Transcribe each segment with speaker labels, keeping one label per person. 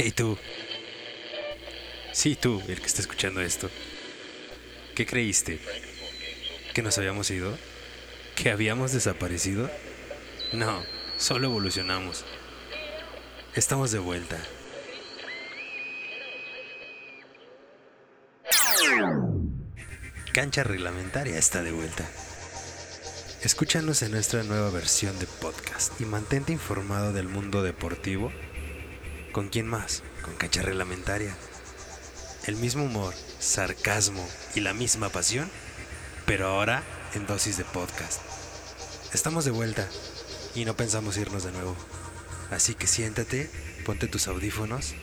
Speaker 1: Hey tú. Sí, tú, el que está escuchando esto. ¿Qué creíste? ¿Que nos habíamos ido? ¿Que habíamos desaparecido? No, solo evolucionamos. Estamos de vuelta. Cancha reglamentaria está de vuelta. Escúchanos en nuestra nueva versión de podcast y mantente informado del mundo deportivo. ¿Con quién más? Con Cancha Reglamentaria. El mismo humor, sarcasmo y la misma pasión, pero ahora en dosis de podcast. Estamos de vuelta y no pensamos irnos de nuevo. Así que siéntate, ponte tus audífonos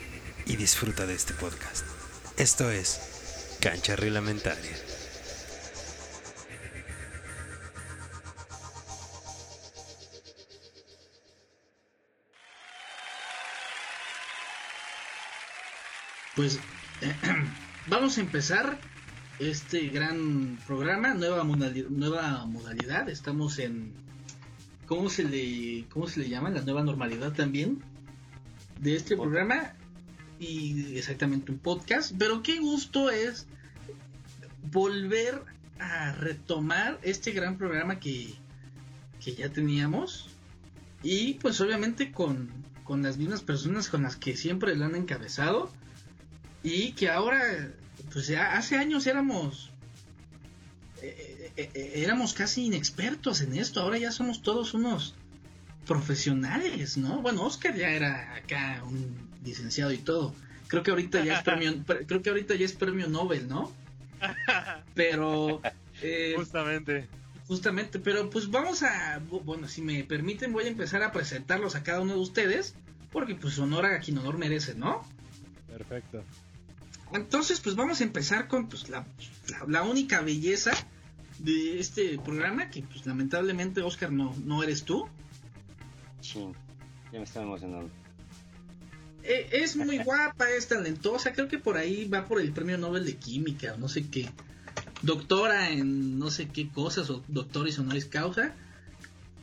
Speaker 1: y disfruta de este podcast. Esto es Cancha Reglamentaria.
Speaker 2: Pues vamos a empezar este gran programa, nueva modalidad, nueva modalidad. Estamos en ¿cómo se le cómo se le llama? La nueva normalidad también de este programa y exactamente un podcast, pero qué gusto es volver a retomar este gran programa que, que ya teníamos y pues obviamente con, con las mismas personas con las que siempre lo han encabezado y que ahora pues ya hace años éramos eh, eh, eh, éramos casi inexpertos en esto ahora ya somos todos unos profesionales no bueno Oscar ya era acá un licenciado y todo creo que ahorita ya es premio creo que ahorita ya es premio Nobel no pero eh,
Speaker 3: Justamente.
Speaker 2: justamente pero pues vamos a bueno si me permiten voy a empezar a presentarlos a cada uno de ustedes porque pues honor a quien honor merece no
Speaker 3: Perfecto.
Speaker 2: Entonces, pues vamos a empezar con pues, la, la, la única belleza de este programa, que pues lamentablemente, Oscar, no, no eres tú.
Speaker 4: Chin, ya me estaba emocionando.
Speaker 2: Eh, es muy guapa, es talentosa, creo que por ahí va por el premio Nobel de Química, no sé qué. Doctora en no sé qué cosas, o doctores honoris causa.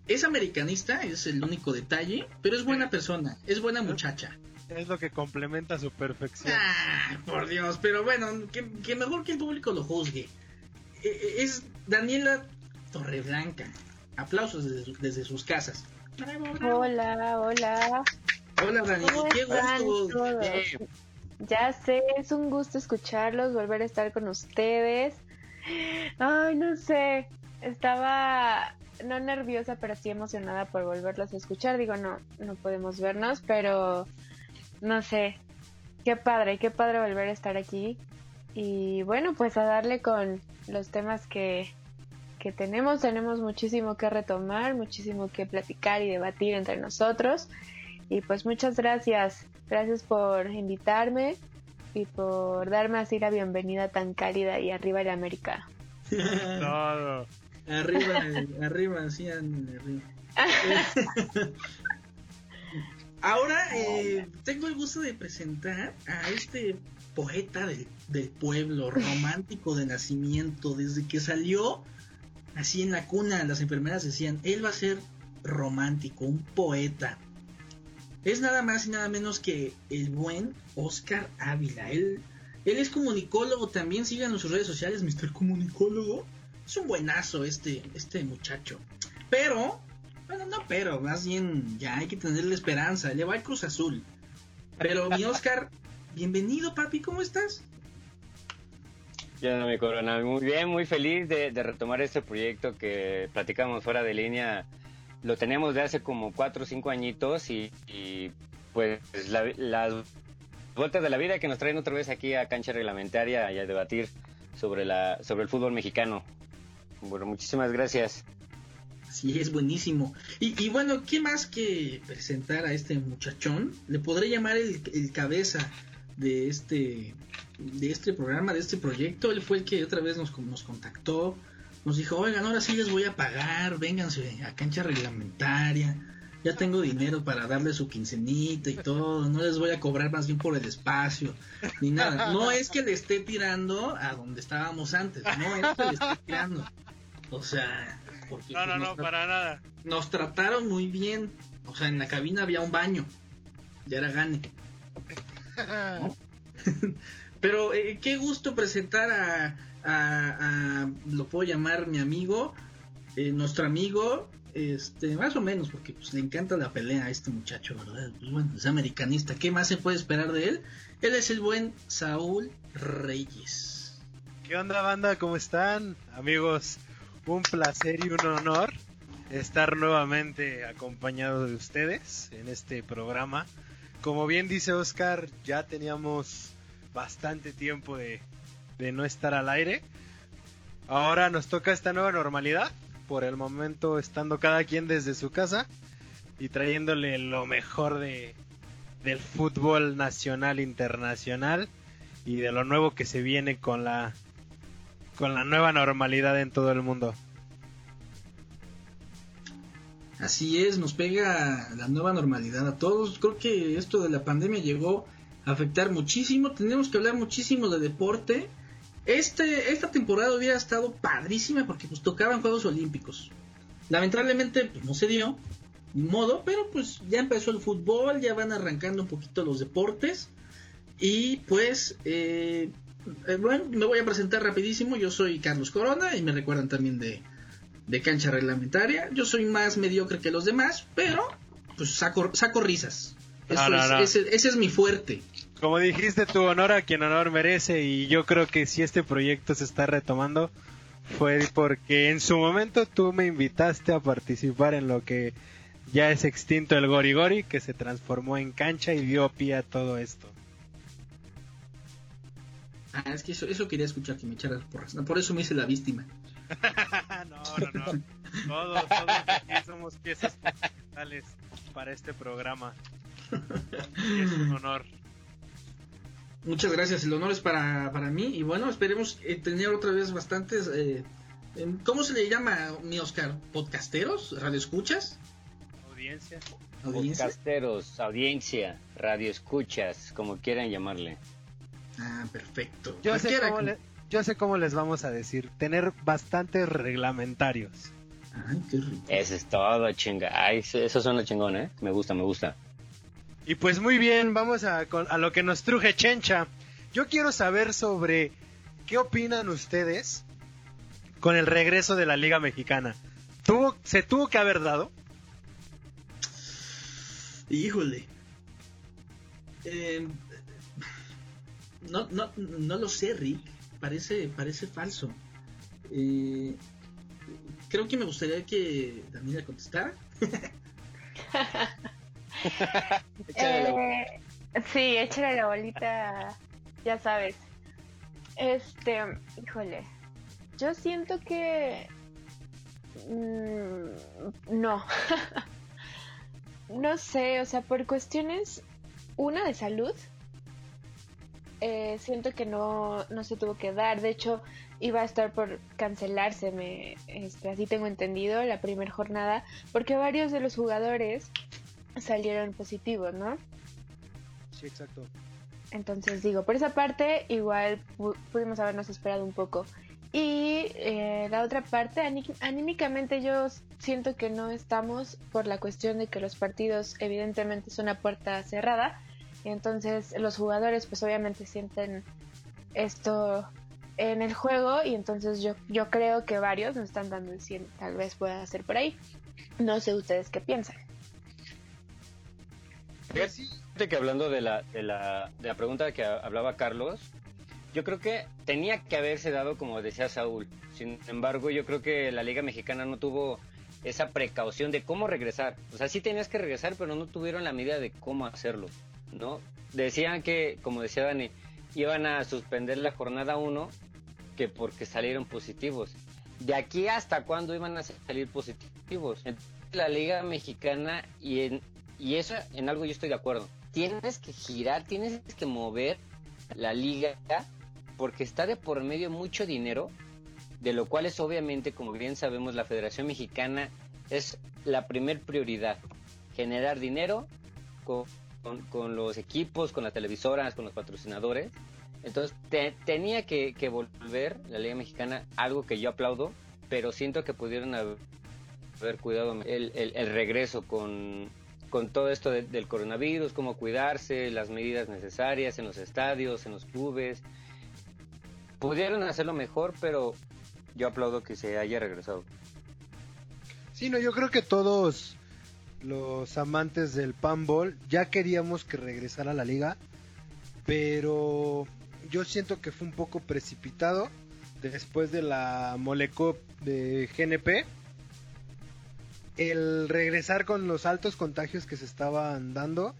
Speaker 2: Es americanista, es el único detalle, pero es buena persona, es buena muchacha.
Speaker 3: Es lo que complementa su perfección.
Speaker 2: Ah, por Dios, pero bueno, que, que mejor que el público lo juzgue. Eh, eh, Es Daniela Torreblanca. Aplausos desde, su- desde sus casas. Bravo, bravo.
Speaker 5: Hola, hola.
Speaker 2: Hola Daniela,
Speaker 5: ¿Cómo
Speaker 2: qué gusto. Eh,
Speaker 5: Ya sé, es un gusto escucharlos, volver a estar con ustedes. Ay, no sé, estaba no nerviosa, pero sí emocionada por volverlos a escuchar. Digo, no, no podemos vernos, pero no sé, qué padre, qué padre volver a estar aquí. Y bueno, pues a darle con los temas que, que tenemos. Tenemos muchísimo que retomar, muchísimo que platicar y debatir entre nosotros. Y pues muchas gracias, gracias por invitarme y por darme así la bienvenida tan cálida y arriba de América.
Speaker 3: Todo.
Speaker 2: arriba, arriba, sí, arriba. Ahora eh, tengo el gusto de presentar a este poeta del, del pueblo, romántico de nacimiento, desde que salió así en la cuna, las enfermeras decían, él va a ser romántico, un poeta. Es nada más y nada menos que el buen Oscar Ávila. Él, él es comunicólogo también, síganos en sus redes sociales, Mr. Comunicólogo. Es un buenazo este, este muchacho. Pero, bueno, no pero, más bien ya hay que tenerle esperanza. Le va al Cruz Azul. Pero mi Oscar, bienvenido papi, ¿cómo estás?
Speaker 4: Ya me corona. Muy bien, muy feliz de, retomar este proyecto que platicamos fuera de línea. Lo tenemos de hace como cuatro o cinco añitos y, y, pues la- las vueltas de la vida que nos traen otra vez aquí a cancha reglamentaria y a debatir sobre, la, sobre el fútbol mexicano. Bueno, muchísimas gracias.
Speaker 2: Sí, es buenísimo. Y, y bueno, ¿qué más que presentar a este muchachón? Le podré llamar el, el cabeza de este de este programa, de este proyecto. Él fue el que otra vez nos, nos contactó. Nos dijo, oigan, ahora sí les voy a pagar, vénganse a cancha reglamentaria. Ya tengo dinero para darle su quincenita y todo. No les voy a cobrar más bien por el espacio, ni nada. No es que le esté tirando a donde estábamos antes, no es que le esté tirando. O sea, porque
Speaker 3: No, no,
Speaker 2: nos
Speaker 3: no,
Speaker 2: tra-
Speaker 3: para nada.
Speaker 2: nos trataron muy bien. O sea, en la cabina había un baño. Ya era gane. Pero eh, qué gusto presentar a, a- a- lo puedo llamar mi amigo, eh, nuestro amigo, este, más o menos, porque pues, le encanta la pelea a este muchacho, ¿verdad? Pues bueno, es americanista, ¿qué más se puede esperar de él? Él es el buen Saúl Reyes.
Speaker 3: ¿Qué onda, banda? ¿Cómo están? Amigos, un placer y un honor estar nuevamente acompañado de ustedes en este programa. Como bien dice Oscar, ya teníamos bastante tiempo de, de no estar al aire. Ahora nos toca esta nueva normalidad, por el momento estando cada quien desde su casa y trayéndole lo mejor de, del fútbol nacional, internacional y de lo nuevo que se viene con la con la nueva normalidad en todo el mundo.
Speaker 2: Así es, nos pega la nueva normalidad a todos. Creo que esto de la pandemia llegó a afectar muchísimo. Tenemos que hablar muchísimo de deporte. Este, esta temporada hubiera estado padrísima porque pues tocaban Juegos Olímpicos. Lamentablemente pues, no se dio, ni modo, pero pues ya empezó el fútbol, ya van arrancando un poquito los deportes. Y pues, eh, eh, bueno, me voy a presentar rapidísimo. Yo soy Carlos Corona y me recuerdan también de, de cancha reglamentaria. Yo soy más mediocre que los demás, pero pues saco, saco risas.
Speaker 3: No,
Speaker 2: es-. Ese, ese es mi fuerte.
Speaker 3: Como dijiste, tu honor a quien honor merece y yo creo que si este proyecto se está retomando fue porque en su momento tú me invitaste a participar en lo que ya es extinto el Gori Gori que se transformó en cancha y dio pie a todo esto.
Speaker 2: Ah, es que eso, eso quería escuchar que me echaras porras. No, por eso me hice la víctima.
Speaker 3: no, no, no. Todos, todos aquí somos piezas fundamentales para este programa. Y es un honor.
Speaker 2: Muchas gracias, el honor es para, para mí. Y bueno, esperemos eh, tener otra vez bastantes. eh, em, ¿Cómo se le llama, mi Oscar? ¿Podcasteros? ¿Radioescuchas?
Speaker 3: Audiencia.
Speaker 2: ¿Audiencia?
Speaker 4: Podcasteros, audiencia, radio escuchas, como quieran llamarle.
Speaker 2: Ah, perfecto.
Speaker 3: Yo sé, cómo
Speaker 2: con-
Speaker 3: le- yo sé cómo les vamos a decir. Tener bastantes reglamentarios.
Speaker 2: Ay, qué rico.
Speaker 4: Eso es todo, chinga. Ay, eso eso suena chingón, ¿eh? Me gusta, me gusta.
Speaker 3: Y pues muy bien, vamos a, a lo que nos truje Chencha. Yo quiero saber sobre qué opinan ustedes con el regreso de la Liga Mexicana. ¿Tuvo, ¿Se tuvo que haber dado?
Speaker 2: Híjole. Eh, no, no, no lo sé, Rick. Parece, parece falso. Eh, creo que me gustaría que Daniela contestara.
Speaker 5: Eh, sí, échale la bolita, ya sabes. Este, híjole, yo siento que... mm, no. no sé, o sea, por cuestiones, una de salud, eh, siento que no, no se tuvo que dar. De hecho, iba a estar por cancelarse, me, este, así tengo entendido, la primera jornada, porque varios de los jugadores salieron positivos, ¿no?
Speaker 3: Sí, exacto.
Speaker 5: Entonces digo, por esa parte igual pu- pudimos habernos esperado un poco. Y eh, la otra parte, aní- anímicamente yo siento que no estamos por la cuestión de que los partidos evidentemente son a puerta cerrada. Y entonces los jugadores pues obviamente sienten esto en el juego y entonces yo, yo creo que varios nos están dando el 100, tal vez pueda ser por ahí. No sé ustedes qué piensan.
Speaker 4: Fíjate que hablando de la, de la, de la pregunta que ha- hablaba Carlos, yo creo que tenía que haberse dado como decía Saúl. Sin embargo, yo creo que la Liga Mexicana no tuvo esa precaución de cómo regresar. O sea, sí tenías que regresar, pero no tuvieron la medida de cómo hacerlo, ¿no? Decían que, como decía Dani, iban a suspender la jornada 1 que porque salieron positivos. De aquí hasta cuándo iban a salir positivos. Entonces, la Liga Mexicana y en, y eso en algo yo estoy de acuerdo. Tienes que girar, tienes que mover la liga porque está de por medio mucho dinero, de lo cual es obviamente, como bien sabemos, la Federación Mexicana es la primer prioridad, generar dinero con, con- los equipos, con las televisoras, con los patrocinadores. Entonces te- tenía que, volver la Liga Mexicana, algo que yo aplaudo, pero siento que pudieron haber, haber cuidado el regreso con, con todo esto del coronavirus, cómo cuidarse, las medidas necesarias en los estadios, en los clubes. Pudieron hacerlo mejor, pero yo aplaudo que se haya regresado.
Speaker 3: Sí, no, yo creo que todos los amantes del panball ya queríamos que regresara a la liga, pero yo siento que fue un poco precipitado después de la Molecop de GNP. El regresar con los altos contagios que se estaban dando,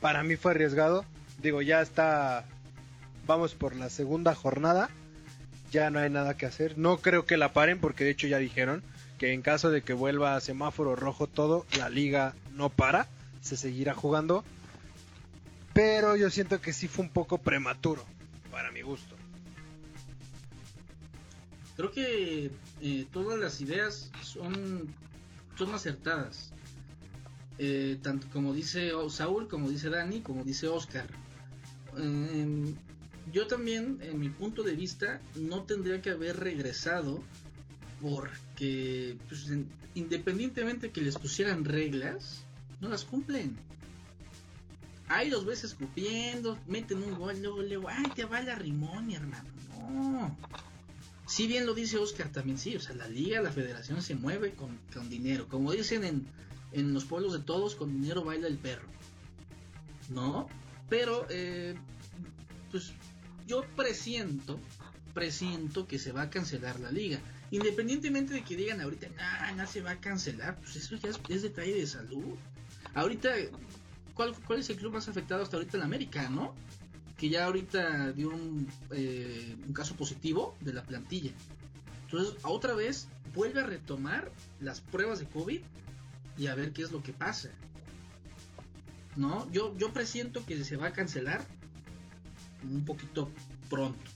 Speaker 3: para mí fue arriesgado. Digo, ya está, vamos por la segunda jornada, ya no hay nada que hacer. No creo que la paren porque de hecho ya dijeron que en caso de que vuelva a semáforo rojo todo, la liga no para, se seguirá jugando. Pero yo siento que sí fue un poco prematuro, para mi gusto.
Speaker 2: Creo que eh, todas las ideas son, son acertadas. Eh, tanto como dice Saúl, como dice Dani, como dice Oscar. Em, yo también, en mi punto de vista, no tendría que haber regresado porque pues, independientemente que les pusieran reglas, no las cumplen. Ahí los ves escupiendo, meten un gol, luego, luego, ay, te va la rimón, hermano. No. Si bien lo dice Oscar también, sí, o sea, la liga, la federación se mueve con, dinero. Como dicen en, en, los pueblos de todos, con dinero baila el perro. ¿No? Pero, eh, pues yo presiento, presiento que se va a cancelar la liga. Independientemente de que digan ahorita, no, no se va a cancelar, pues eso ya es detalle de salud. Ahorita ¿cuál, es el club más afectado hasta ahorita en América, no? Que ya ahorita dio eh, un, caso positivo de la plantilla. Entonces, otra vez vuelve a retomar las pruebas de COVID y a ver qué es lo que pasa. ¿No? Yo, yo presiento que se va a cancelar un poquito pronto.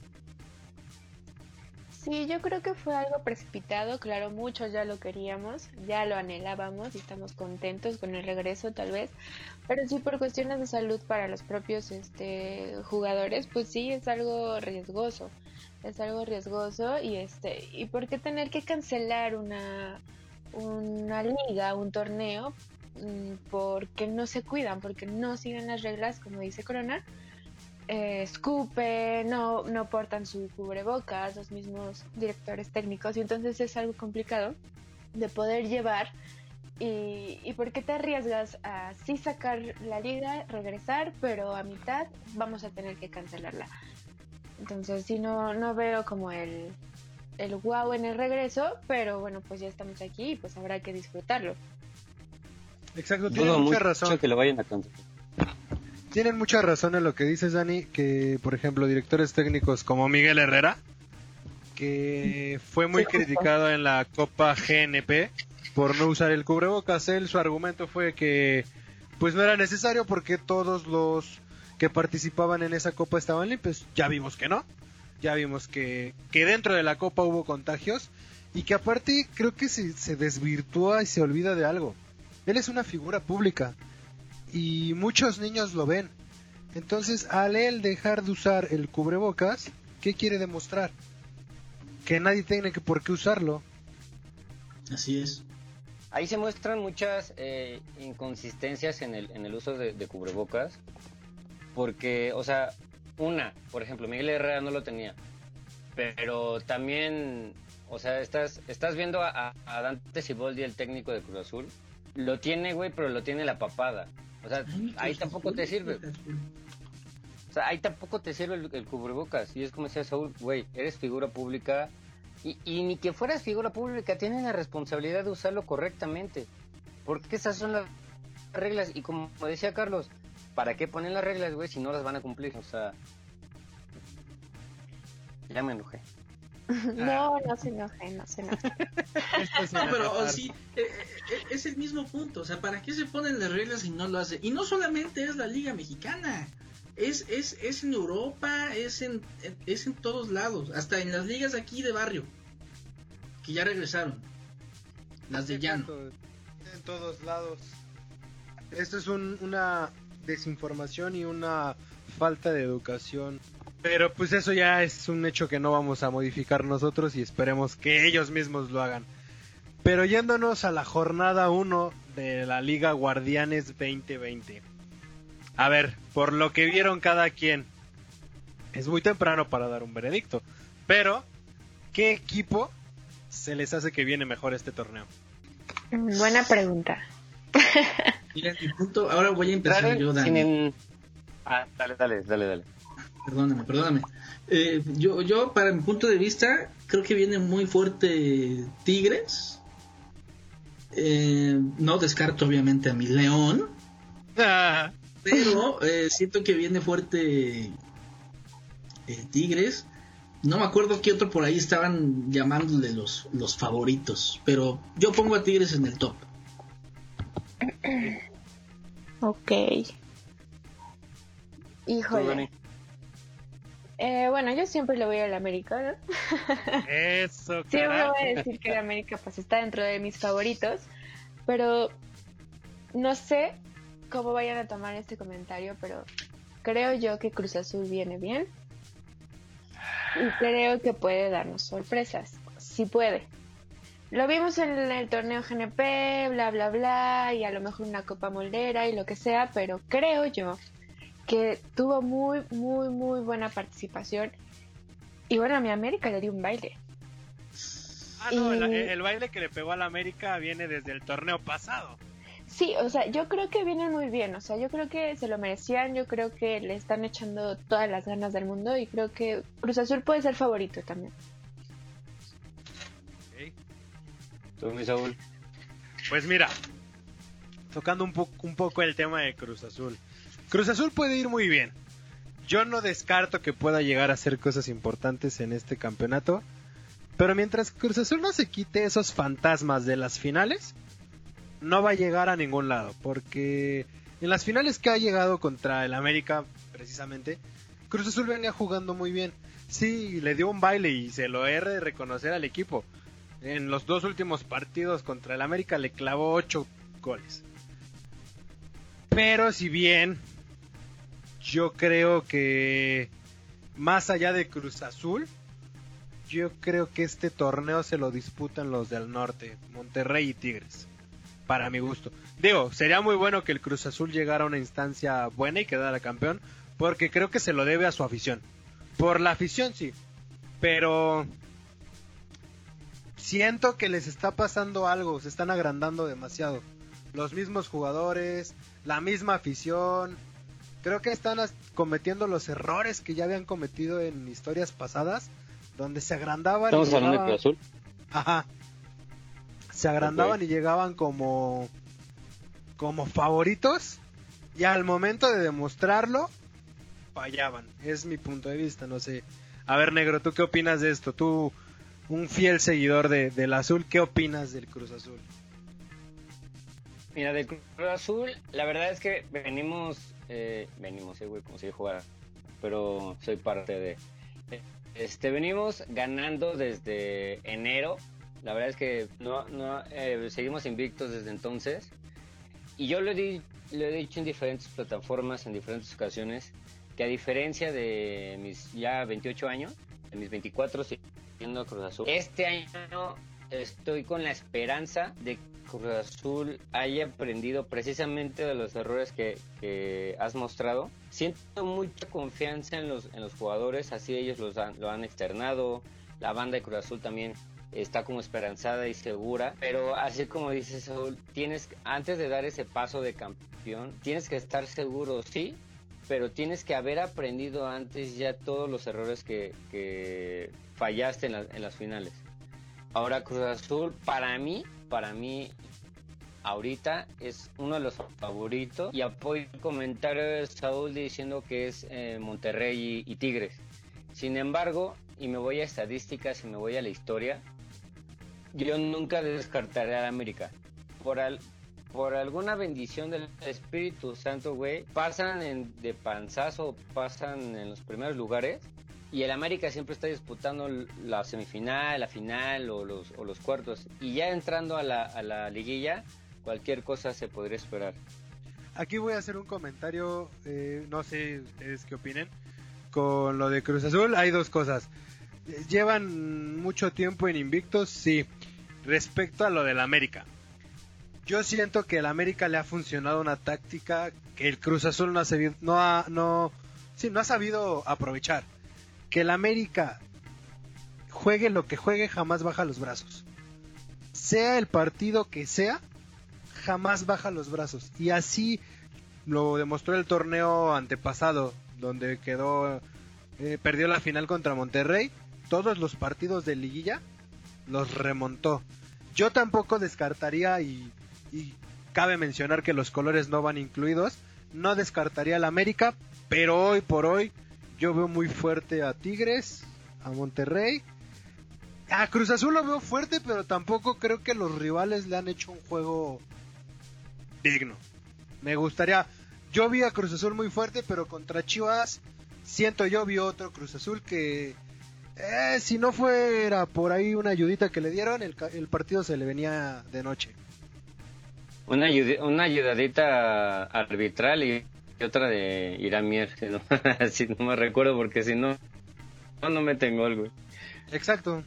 Speaker 5: Sí, yo creo que fue algo precipitado, claro, muchos ya lo queríamos, ya lo anhelábamos y estamos contentos con el regreso tal vez, pero sí por cuestiones de salud para los propios este, jugadores, pues sí es algo riesgoso, es algo riesgoso y este, y por qué tener que cancelar una, una liga, un torneo, mm, porque no se cuidan, porque no siguen las reglas, como dice Corona, eh, escupen, no, no portan su cubrebocas, los mismos directores técnicos, y entonces es algo complicado de poder llevar. Y, y por qué te arriesgas a sí sacar la liga, regresar, pero a mitad vamos a tener que cancelarla. Entonces, sí, no, no veo como el, el wow en el regreso, pero bueno, pues ya estamos aquí y pues habrá que disfrutarlo.
Speaker 3: Exacto, tiene mucha razón.
Speaker 4: que lo vayan a cancelar
Speaker 3: tienen mucha razón en lo que dices, Dani, que por ejemplo directores técnicos como Miguel Herrera, que fue muy criticado en la Copa GNP por no usar el cubrebocas, él su argumento fue que pues no era necesario porque todos los que participaban en esa copa estaban limpios. Ya vimos que no. Ya vimos que, que dentro de la copa hubo contagios y que aparte creo que se, se desvirtúa y se olvida de algo. Él es una figura pública y muchos niños lo ven. Entonces, al él dejar de usar el cubrebocas, ¿qué quiere demostrar? Que nadie tiene que por qué usarlo.
Speaker 2: Así es.
Speaker 4: Ahí se muestran muchas eh, inconsistencias en el, en el uso de, cubrebocas. Porque, o sea, una, por ejemplo, Miguel Herrera no lo tenía. Pero también, o sea, estás, estás viendo a, a Dante Siboldi, el técnico de Cruz Azul. Lo tiene, güey, pero lo tiene la papada. O sea, ahí tampoco te sirve. O sea, ahí tampoco te sirve el, cubrebocas. Y es como decía Saúl, güey, eres figura pública. Y, y, ni que fueras figura pública, tienes la responsabilidad de usarlo correctamente. Porque esas son las reglas. Y como decía Carlos, ¿para qué ponen las reglas, güey, si no las van a cumplir? O sea, ya me enojé.
Speaker 5: No, no se enoje, no se enoje.
Speaker 2: no, pero sí, eh, eh, es el mismo punto. O sea, ¿para qué se ponen las reglas si no lo hace? Y no solamente es la Liga Mexicana. Es, es, es en Europa, es en, es en todos lados. Hasta en las ligas aquí de barrio. Que ya regresaron. Las de llano.
Speaker 3: En todos lados. Esto es una desinformación y una falta de educación pero pues eso ya es un hecho que no vamos a modificar nosotros y esperemos que ellos mismos lo hagan. Pero yéndonos a la jornada 1 de la Liga Guardianes 2020. A ver, por lo que vieron cada quien, es muy temprano para dar un veredicto. Pero, ¿qué equipo se les hace que viene mejor este torneo?
Speaker 5: Buena pregunta.
Speaker 2: Mira, mi punto, ahora voy a empezar yo, Dani.
Speaker 4: sin en- Ah, dale, dale, dale, dale.
Speaker 2: Perdóname, perdóname. Eh, yo, yo, para mi punto de vista, creo que viene muy fuerte Tigres. Eh, no descarto obviamente a mi León,
Speaker 3: Ah,
Speaker 2: pero eh, siento que viene fuerte eh, Tigres. No me acuerdo qué otro por ahí estaban llamándole los, los favoritos, pero yo pongo a Tigres en el top.
Speaker 5: Ok. Híjole. Eh, bueno, yo siempre le voy al América, ¿no?
Speaker 3: eso,
Speaker 5: Siempre
Speaker 3: carajo.
Speaker 5: voy a decir que el América pues está dentro de mis favoritos, pero no sé cómo vayan a tomar este comentario, pero creo yo que Cruz Azul viene bien y creo que puede darnos sorpresas, si puede. Lo vimos en el torneo GNP, bla bla bla, y a lo mejor una Copa Moldera y lo que sea, pero creo yo que tuvo muy, muy, muy buena participación. Y bueno, a mi América le dio un baile.
Speaker 3: Ah, no, el,
Speaker 5: Y-
Speaker 3: el baile que le pegó al América viene desde el torneo pasado.
Speaker 5: Sí, o sea, yo creo que vienen muy bien, o sea, yo creo que se lo merecían, yo creo que le están echando todas las ganas del mundo y creo que Cruz Azul puede ser favorito también.
Speaker 3: Ok.
Speaker 4: Tú, mi Saúl.
Speaker 3: Pues mira, tocando un, po- un poco el tema de Cruz Azul. Cruz Azul puede ir muy bien. Yo no descarto que pueda llegar a hacer cosas importantes en este campeonato. Pero mientras Cruz Azul no se quite esos fantasmas de las finales, no va a llegar a ningún lado. Porque en las finales que ha llegado contra el América, precisamente, Cruz Azul venía jugando muy bien. Sí, le dio un baile y se lo he de reconocer al equipo. En los dos últimos partidos contra el América le clavó 8 goles. Pero si bien yo creo que más allá de Cruz Azul, yo creo que este torneo se lo disputan los del norte, Monterrey y Tigres. Para mi gusto. Digo, sería muy bueno que el Cruz Azul llegara a una instancia buena y quedara campeón, porque creo que se lo debe a su afición. Por la afición sí, pero siento que les está pasando algo, se están agrandando demasiado. Los mismos jugadores, la misma afición, creo que están cometiendo los errores que ya habían cometido en historias pasadas, donde se agrandaban. y
Speaker 4: hablando
Speaker 3: llegaban-
Speaker 4: Cruz Azul.
Speaker 3: Ajá. Se agrandaban y llegaban como como favoritos y al momento de demostrarlo fallaban. Es mi punto de vista, no sé. A ver, negro, ¿tú qué opinas de esto? Tú, un fiel seguidor de, del azul, ¿qué opinas del Cruz Azul?
Speaker 4: Mira, de Cruz Azul, la verdad es que venimos, eh, venimos, eh, güey, como si jugara, pero soy parte de. Este, venimos ganando desde enero. La verdad es que no, no, eh, seguimos invictos desde entonces. Y yo lo he, di- lo he dicho en diferentes plataformas, en diferentes ocasiones, que a diferencia de mis ya 28 años, de mis 24 siendo Cruz Azul, este año estoy con la esperanza de que Cruz Azul haya aprendido precisamente de los errores que, has mostrado. Siento mucha confianza en los, en los jugadores, así ellos los han- lo han externado. La banda de Cruz Azul también está como esperanzada y segura, pero así como dice Saúl, tienes antes de dar ese paso de campeón, tienes que estar seguro, sí, pero tienes que haber aprendido antes ya todos los errores que, fallaste en, en las finales. Ahora Cruz Azul, para mí, para mí, ahorita es uno de los favoritos y apoyo el comentario de Saúl diciendo que es eh, Monterrey y, Tigres. Sin embargo, y me voy a estadísticas y me voy a la historia, yo nunca descartaré a América. Por, al- por alguna bendición del Espíritu Santo, güey, pasan en, de panzazo, pasan en los primeros lugares. Y el América siempre está disputando la semifinal, la final o los, o los cuartos. Y ya entrando a la, a la liguilla, cualquier cosa se podría esperar.
Speaker 3: Aquí voy a hacer un comentario, eh, no sé qué opinen. Con lo de Cruz Azul hay dos cosas. Llevan mucho tiempo en invictos, sí. respecto a lo del América. Yo siento que el América le ha funcionado una táctica que el Cruz Azul no ha sabido, no ha, no ha sabido aprovechar. Que el América juegue lo que juegue, jamás baja los brazos. Sea el partido que sea, jamás baja los brazos. Y así lo demostró el torneo antepasado, donde quedó, eh, perdió la final contra Monterrey. Todos los partidos de liguilla los remontó. Yo tampoco descartaría, y, y cabe mencionar que los colores no van incluidos, no descartaría al América, pero hoy por hoy yo veo muy fuerte a Tigres, a Monterrey. A Cruz Azul lo veo fuerte, pero tampoco creo que los rivales le han hecho un juego digno. Me gustaría. Yo vi a Cruz Azul muy fuerte, pero contra Chivas siento yo vi otro Cruz Azul que eh, si no fuera por ahí una ayudita que le dieron, el, el partido se le venía de noche.
Speaker 4: Una, ayudi- una ayudadita arbitral y, y otra de Iramier, si no, si no me recuerdo, porque si no, no, no meten gol, güey.
Speaker 3: Exacto.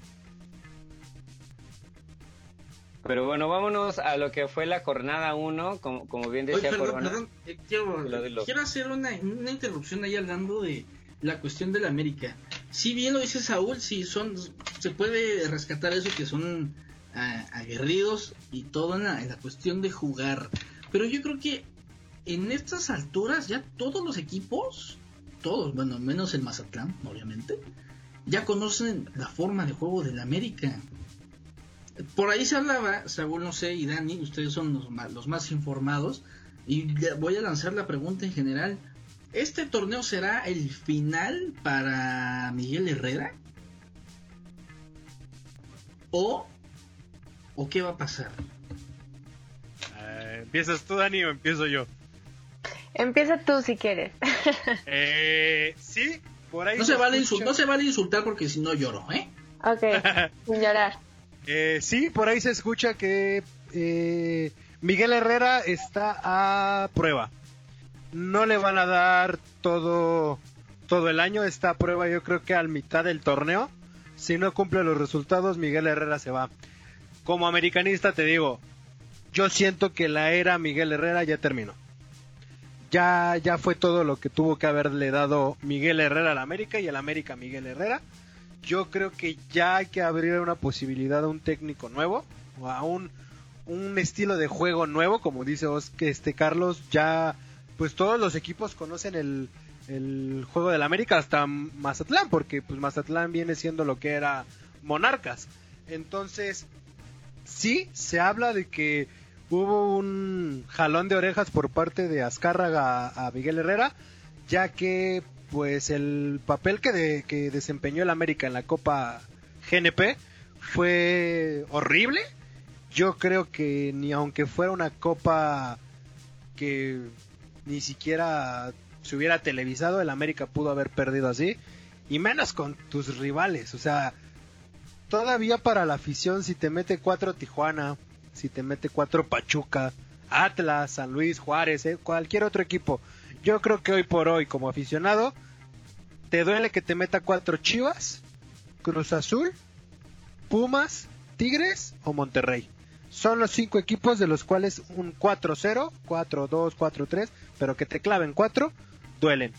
Speaker 4: Pero bueno, vámonos a lo que fue la jornada 1, como, como bien
Speaker 2: Oye,
Speaker 4: decía
Speaker 2: perdón,
Speaker 4: Corona.
Speaker 2: perdón, eh, quiero, hacer una, una interrupción ahí hablando de la cuestión de la América. Si bien lo dice Saúl, sí son, se puede rescatar eso que son ah, aguerridos y todo en la, en la cuestión de jugar. Pero yo creo que en estas alturas ya todos los equipos, todos, bueno, menos el Mazatlán, obviamente, ya conocen la forma de juego del América. Por ahí se hablaba, Saúl, no sé, y Dani, ustedes son los más, los más informados, y voy a lanzar la pregunta en general. ¿Este torneo será el final para Miguel Herrera? ¿O, o qué va a pasar?
Speaker 3: Eh, ¿Empiezas tú, Dani, o empiezo yo?
Speaker 5: Empieza tú si quieres.
Speaker 3: Eh, sí, por ahí
Speaker 2: No se, vale no se vale insultar porque si no lloro, ¿eh?
Speaker 5: ok, sin llorar.
Speaker 3: Eh, sí, por ahí se escucha que eh, Miguel Herrera está a prueba. No le van a dar todo, todo el año. Está a prueba yo creo que al mitad del torneo. Si no cumple los resultados, Miguel Herrera se va. Como americanista te digo, yo siento que la era Miguel Herrera ya terminó. Ya, ya fue todo lo que tuvo que haberle dado Miguel Herrera al América y el América Miguel Herrera yo creo que ya hay que abrir una posibilidad a un técnico nuevo, o a un, un estilo de juego nuevo, como dice Os- que este Carlos, ya pues todos los equipos conocen el, el juego del América hasta Mazatlán, porque pues Mazatlán viene siendo lo que era Monarcas. Entonces, sí, se habla de que hubo un jalón de orejas por parte de Azcárraga a, Miguel Herrera, ya que pues el papel que, que desempeñó el América en la Copa GNP fue horrible. Yo creo que ni aunque fuera una copa que ni siquiera se hubiera televisado, el América pudo haber perdido así. Y menos con tus rivales. O sea, todavía para la afición, si te mete cuatro Tijuana, si te mete cuatro Pachuca, Atlas, San Luis, Juárez, eh, cualquier otro equipo. Yo creo que hoy por hoy, como aficionado, te duele que te meta cuatro Chivas, Cruz Azul, Pumas, Tigres o Monterrey. Son los cinco equipos de los cuales un 4-0, 4-2, 4-3, pero que te claven cuatro, duelen.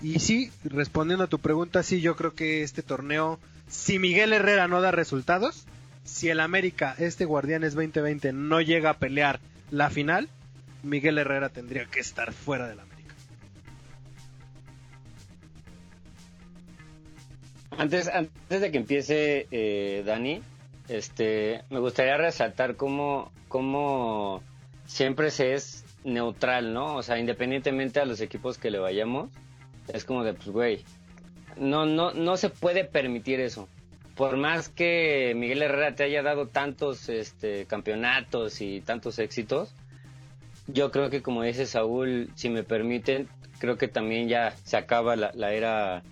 Speaker 3: Y sí, respondiendo a tu pregunta, sí, yo creo que este torneo, si Miguel Herrera no da resultados, si el América, este Guardianes 2020, no llega a pelear la final, Miguel Herrera tendría que estar fuera del América.
Speaker 4: Antes, antes de que empiece eh, Dani, este, me gustaría resaltar cómo, cómo siempre se es neutral, ¿no? O sea, independientemente a los equipos que le vayamos, es como de, pues, güey, no, no, no se puede permitir eso. Por más que Miguel Herrera te haya dado tantos este, campeonatos y tantos éxitos, yo creo que como dice Saúl, si me permiten, creo que también ya se acaba la, era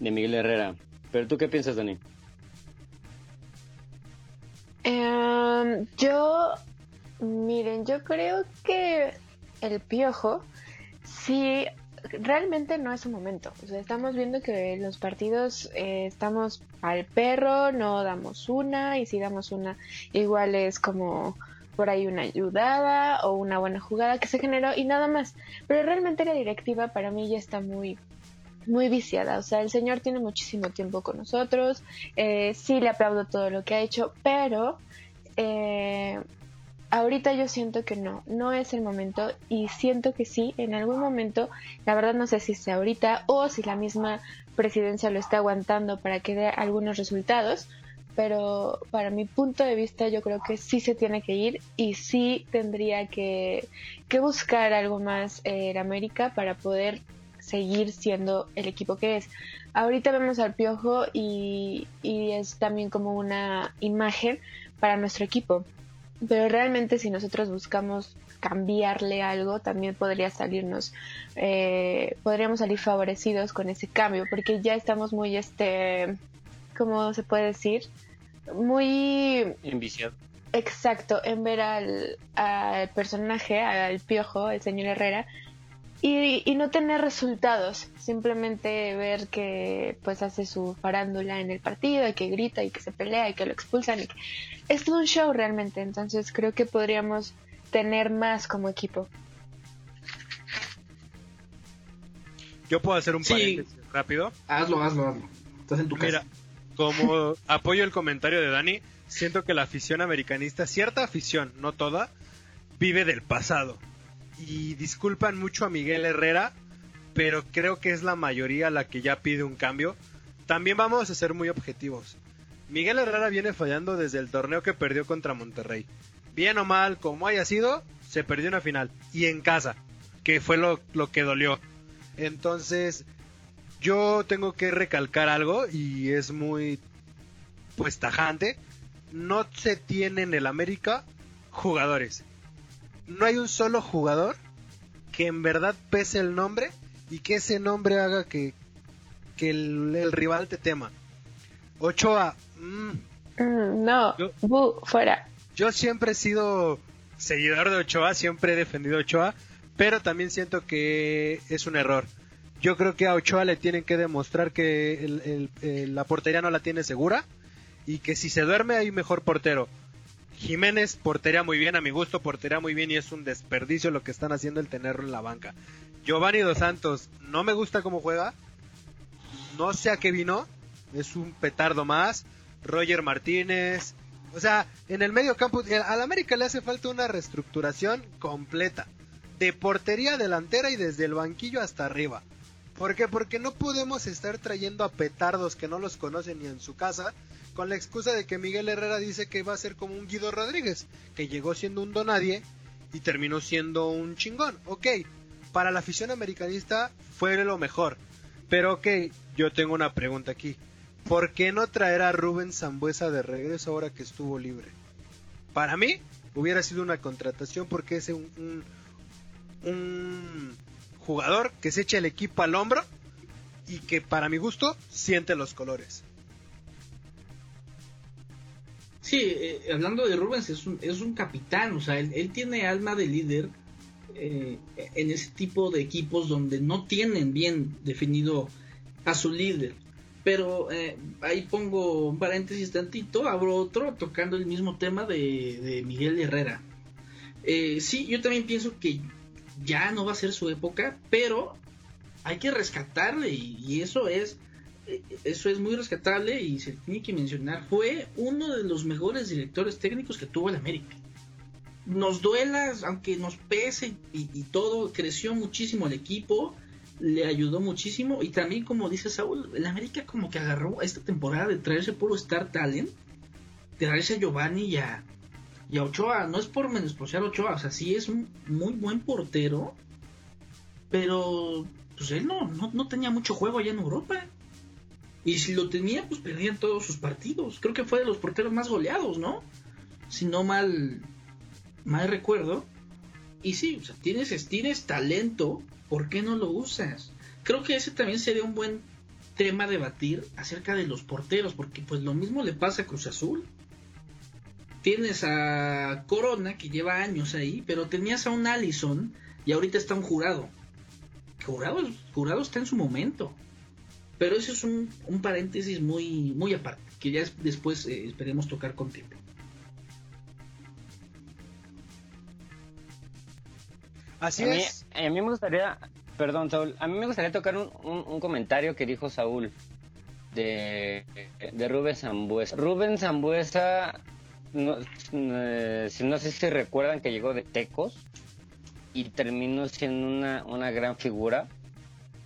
Speaker 4: de Miguel Herrera. Pero tú qué piensas, Dani?
Speaker 5: Em, yo, miren, yo creo que el piojo sí realmente no es un momento. O sea, estamos viendo que los partidos eh, estamos al perro, no damos una, y si damos una, igual es como por ahí una ayudada o una buena jugada que se generó y nada más. Pero realmente la directiva para mí ya está muy muy viciada, o sea, el señor tiene muchísimo tiempo con nosotros, eh, sí le aplaudo todo lo que ha hecho, pero eh, ahorita yo siento que no, no es el momento y siento que sí, en algún momento, la verdad no sé si sea ahorita o si la misma presidencia lo está aguantando para que dé algunos resultados, pero para mi punto de vista yo creo que sí se tiene que ir y sí tendría que, que buscar algo más en América para poder seguir siendo el equipo que es. Ahorita vemos al Piojo y, y es también como una imagen para nuestro equipo. Pero realmente si nosotros buscamos cambiarle algo, también podría salirnos, eh, podríamos salir favorecidos con ese cambio, porque ya estamos muy, este, ¿cómo se puede decir? Muy...
Speaker 4: Enviciado.
Speaker 5: Exacto, en ver al, al personaje, al piojo, el señor Herrera, y, no tener resultados, simplemente ver que pues hace su farándula en el partido y que grita y que se pelea y que lo expulsan. Y Es todo un show realmente, entonces creo que podríamos tener más como equipo.
Speaker 3: Yo puedo hacer un paréntesis rápido.
Speaker 2: Hazlo, hazlo, hazlo. Estás en tu casa.
Speaker 3: Mira, como apoyo el comentario de Dani, siento que la afición americanista, cierta afición, no toda, vive del pasado y disculpan mucho a Miguel Herrera, pero creo que es la mayoría la que ya pide un cambio. También vamos a ser muy objetivos. Miguel Herrera viene fallando desde el torneo que perdió contra Monterrey. Bien o mal, como haya sido, se perdió una final. Y en casa, que fue lo, lo que dolió. Entonces, yo tengo que recalcar algo y es muy, pues, tajante. No se tiene en el América jugadores no hay un solo jugador que en verdad pese el nombre y que ese nombre haga que, que el, rival te tema. Ochoa,
Speaker 5: mm, mm, no, fuera.
Speaker 3: Yo siempre he sido seguidor de Ochoa, siempre he defendido a Ochoa, pero también siento que es un error. Yo creo que a Ochoa le tienen que demostrar que la portería no la tiene segura y que si se duerme hay mejor portero. Jiménez portería muy bien, a mi gusto portería muy bien y es un desperdicio lo que están haciendo el tenerlo en la banca. Giovanni Dos Santos no me gusta cómo juega, no sé a qué vino, es un petardo más. Roger Martínez, o sea, en el medio campo, eh, al América le hace falta una reestructuración completa, de portería delantera y desde el banquillo hasta arriba. ¿Por qué? Porque no podemos estar trayendo a petardos que no los conocen ni en su casa con la excusa de que Miguel Herrera dice que va a ser como un Guido Rodríguez, que llegó siendo un donadie y terminó siendo un chingón. Ok, para la afición americanista fue lo mejor. Pero ok, yo tengo una pregunta aquí. ¿Por qué no traer a Rubén Zambuesa de regreso ahora que estuvo libre? Para mí hubiera sido una contratación porque es un, un, un jugador que se echa el equipo al hombro y que para mi gusto siente los colores.
Speaker 2: Sí, eh, hablando de Rubens, es un, es un capitán, o sea, él, tiene alma de líder eh, en ese tipo de equipos donde no tienen bien definido a su líder. Pero eh, ahí pongo un paréntesis tantito, abro otro tocando el mismo tema de, de Miguel Herrera. sí, yo también pienso que ya no va a ser su época, pero hay que rescatarle y eso es eso es muy rescatable y se tiene que mencionar, fue uno de los mejores directores técnicos que tuvo el América. Nos duela, aunque nos pese y, todo, creció muchísimo el equipo, le ayudó muchísimo y también como dice Saúl, el América como que agarró esta temporada de traerse puro Star Talent, traerse a Giovanni y a, y a Ochoa, no es por menospreciar a Ochoa, o sea, sí es un muy buen portero, pero pues él no, no, no tenía mucho juego allá en Europa. Y si lo tenía, pues perdían todos sus partidos. Creo que fue de los porteros más goleados, ¿no? Si no mal, mal recuerdo. Y sí, o sea, tienes, tienes talento, ¿por qué no lo usas? Creo que ese también sería un buen tema a debatir acerca de los porteros, porque pues lo mismo le pasa a Cruz Azul. Tienes a Corona, que lleva años ahí, pero tenías a un Allison y ahorita está un jurado Jurado, jurado está en su momento. Pero eso es un, un paréntesis muy, muy aparte, que ya es- después eh, esperemos tocar con tiempo.
Speaker 3: Así
Speaker 4: a, mí,
Speaker 3: es.
Speaker 4: a mí me gustaría, perdón, Saúl, a mí me gustaría tocar un, un- un comentario que dijo Saúl de, de Rubén Zambuesa. Rubén Zambuesa, no, eh, si- no sé si recuerdan que llegó de Tecos y terminó siendo una, una gran figura,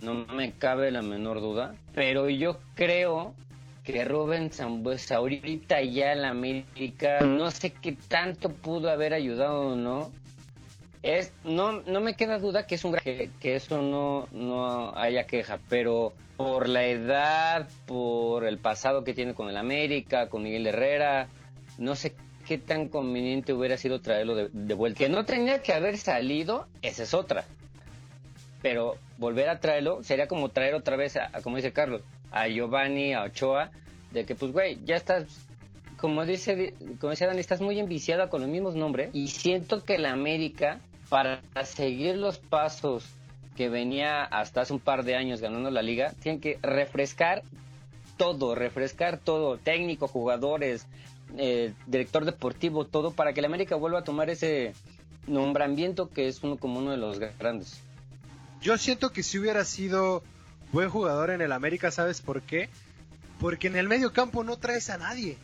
Speaker 4: no me cabe la menor duda, pero yo creo que Rubén Zambuesa ahorita ya en la América, no sé qué tanto pudo haber ayudado o no, es no no me queda duda que es un que, que eso no no haya queja pero por la edad por el pasado que tiene con el América con Miguel Herrera no sé qué tan conveniente hubiera sido traerlo de, de vuelta. Que no tenía que haber salido esa es otra pero volver a traerlo sería como traer otra vez a, como dice Carlos a Giovanni a Ochoa de que pues güey ya estás como dice, como dice Dani, estás muy enviciada con los mismos nombres y siento que la América, para seguir los pasos que venía hasta hace un par de años ganando la liga, tiene que refrescar todo, refrescar todo, técnico, jugadores, eh, director deportivo, todo, para que la América vuelva a tomar ese nombramiento que es uno como uno de los grandes.
Speaker 3: Yo siento que si hubiera sido buen jugador en el América, ¿sabes por qué? Porque en el medio campo no traes a nadie.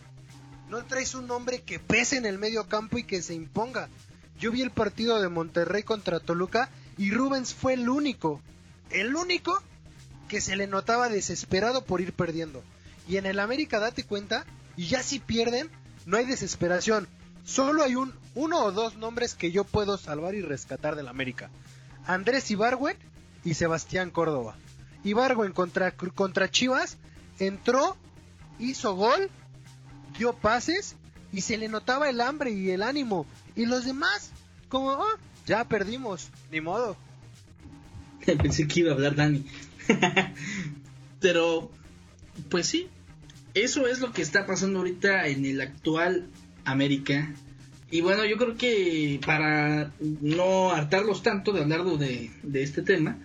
Speaker 3: No traes un hombre que pese en el medio campo y que se imponga. Yo vi el partido de Monterrey contra Toluca y Rubens fue el único, el único que se le notaba desesperado por ir perdiendo. Y en el América date cuenta, y ya si pierden, no hay desesperación. Solo hay un uno o dos nombres que yo puedo salvar y rescatar del América. Andrés Ibargüen y Sebastián Córdoba. Ibargüen contra, contra Chivas entró, hizo gol, dio pases y se le notaba el hambre y el ánimo. Y los demás, como, "Oh, ya perdimos, ni modo.
Speaker 2: Pensé que iba a hablar Dani. Pero, pues sí, eso es lo que está pasando ahorita en el actual América. Y bueno, yo creo que para no hartarlos tanto de hablar de, de este tema,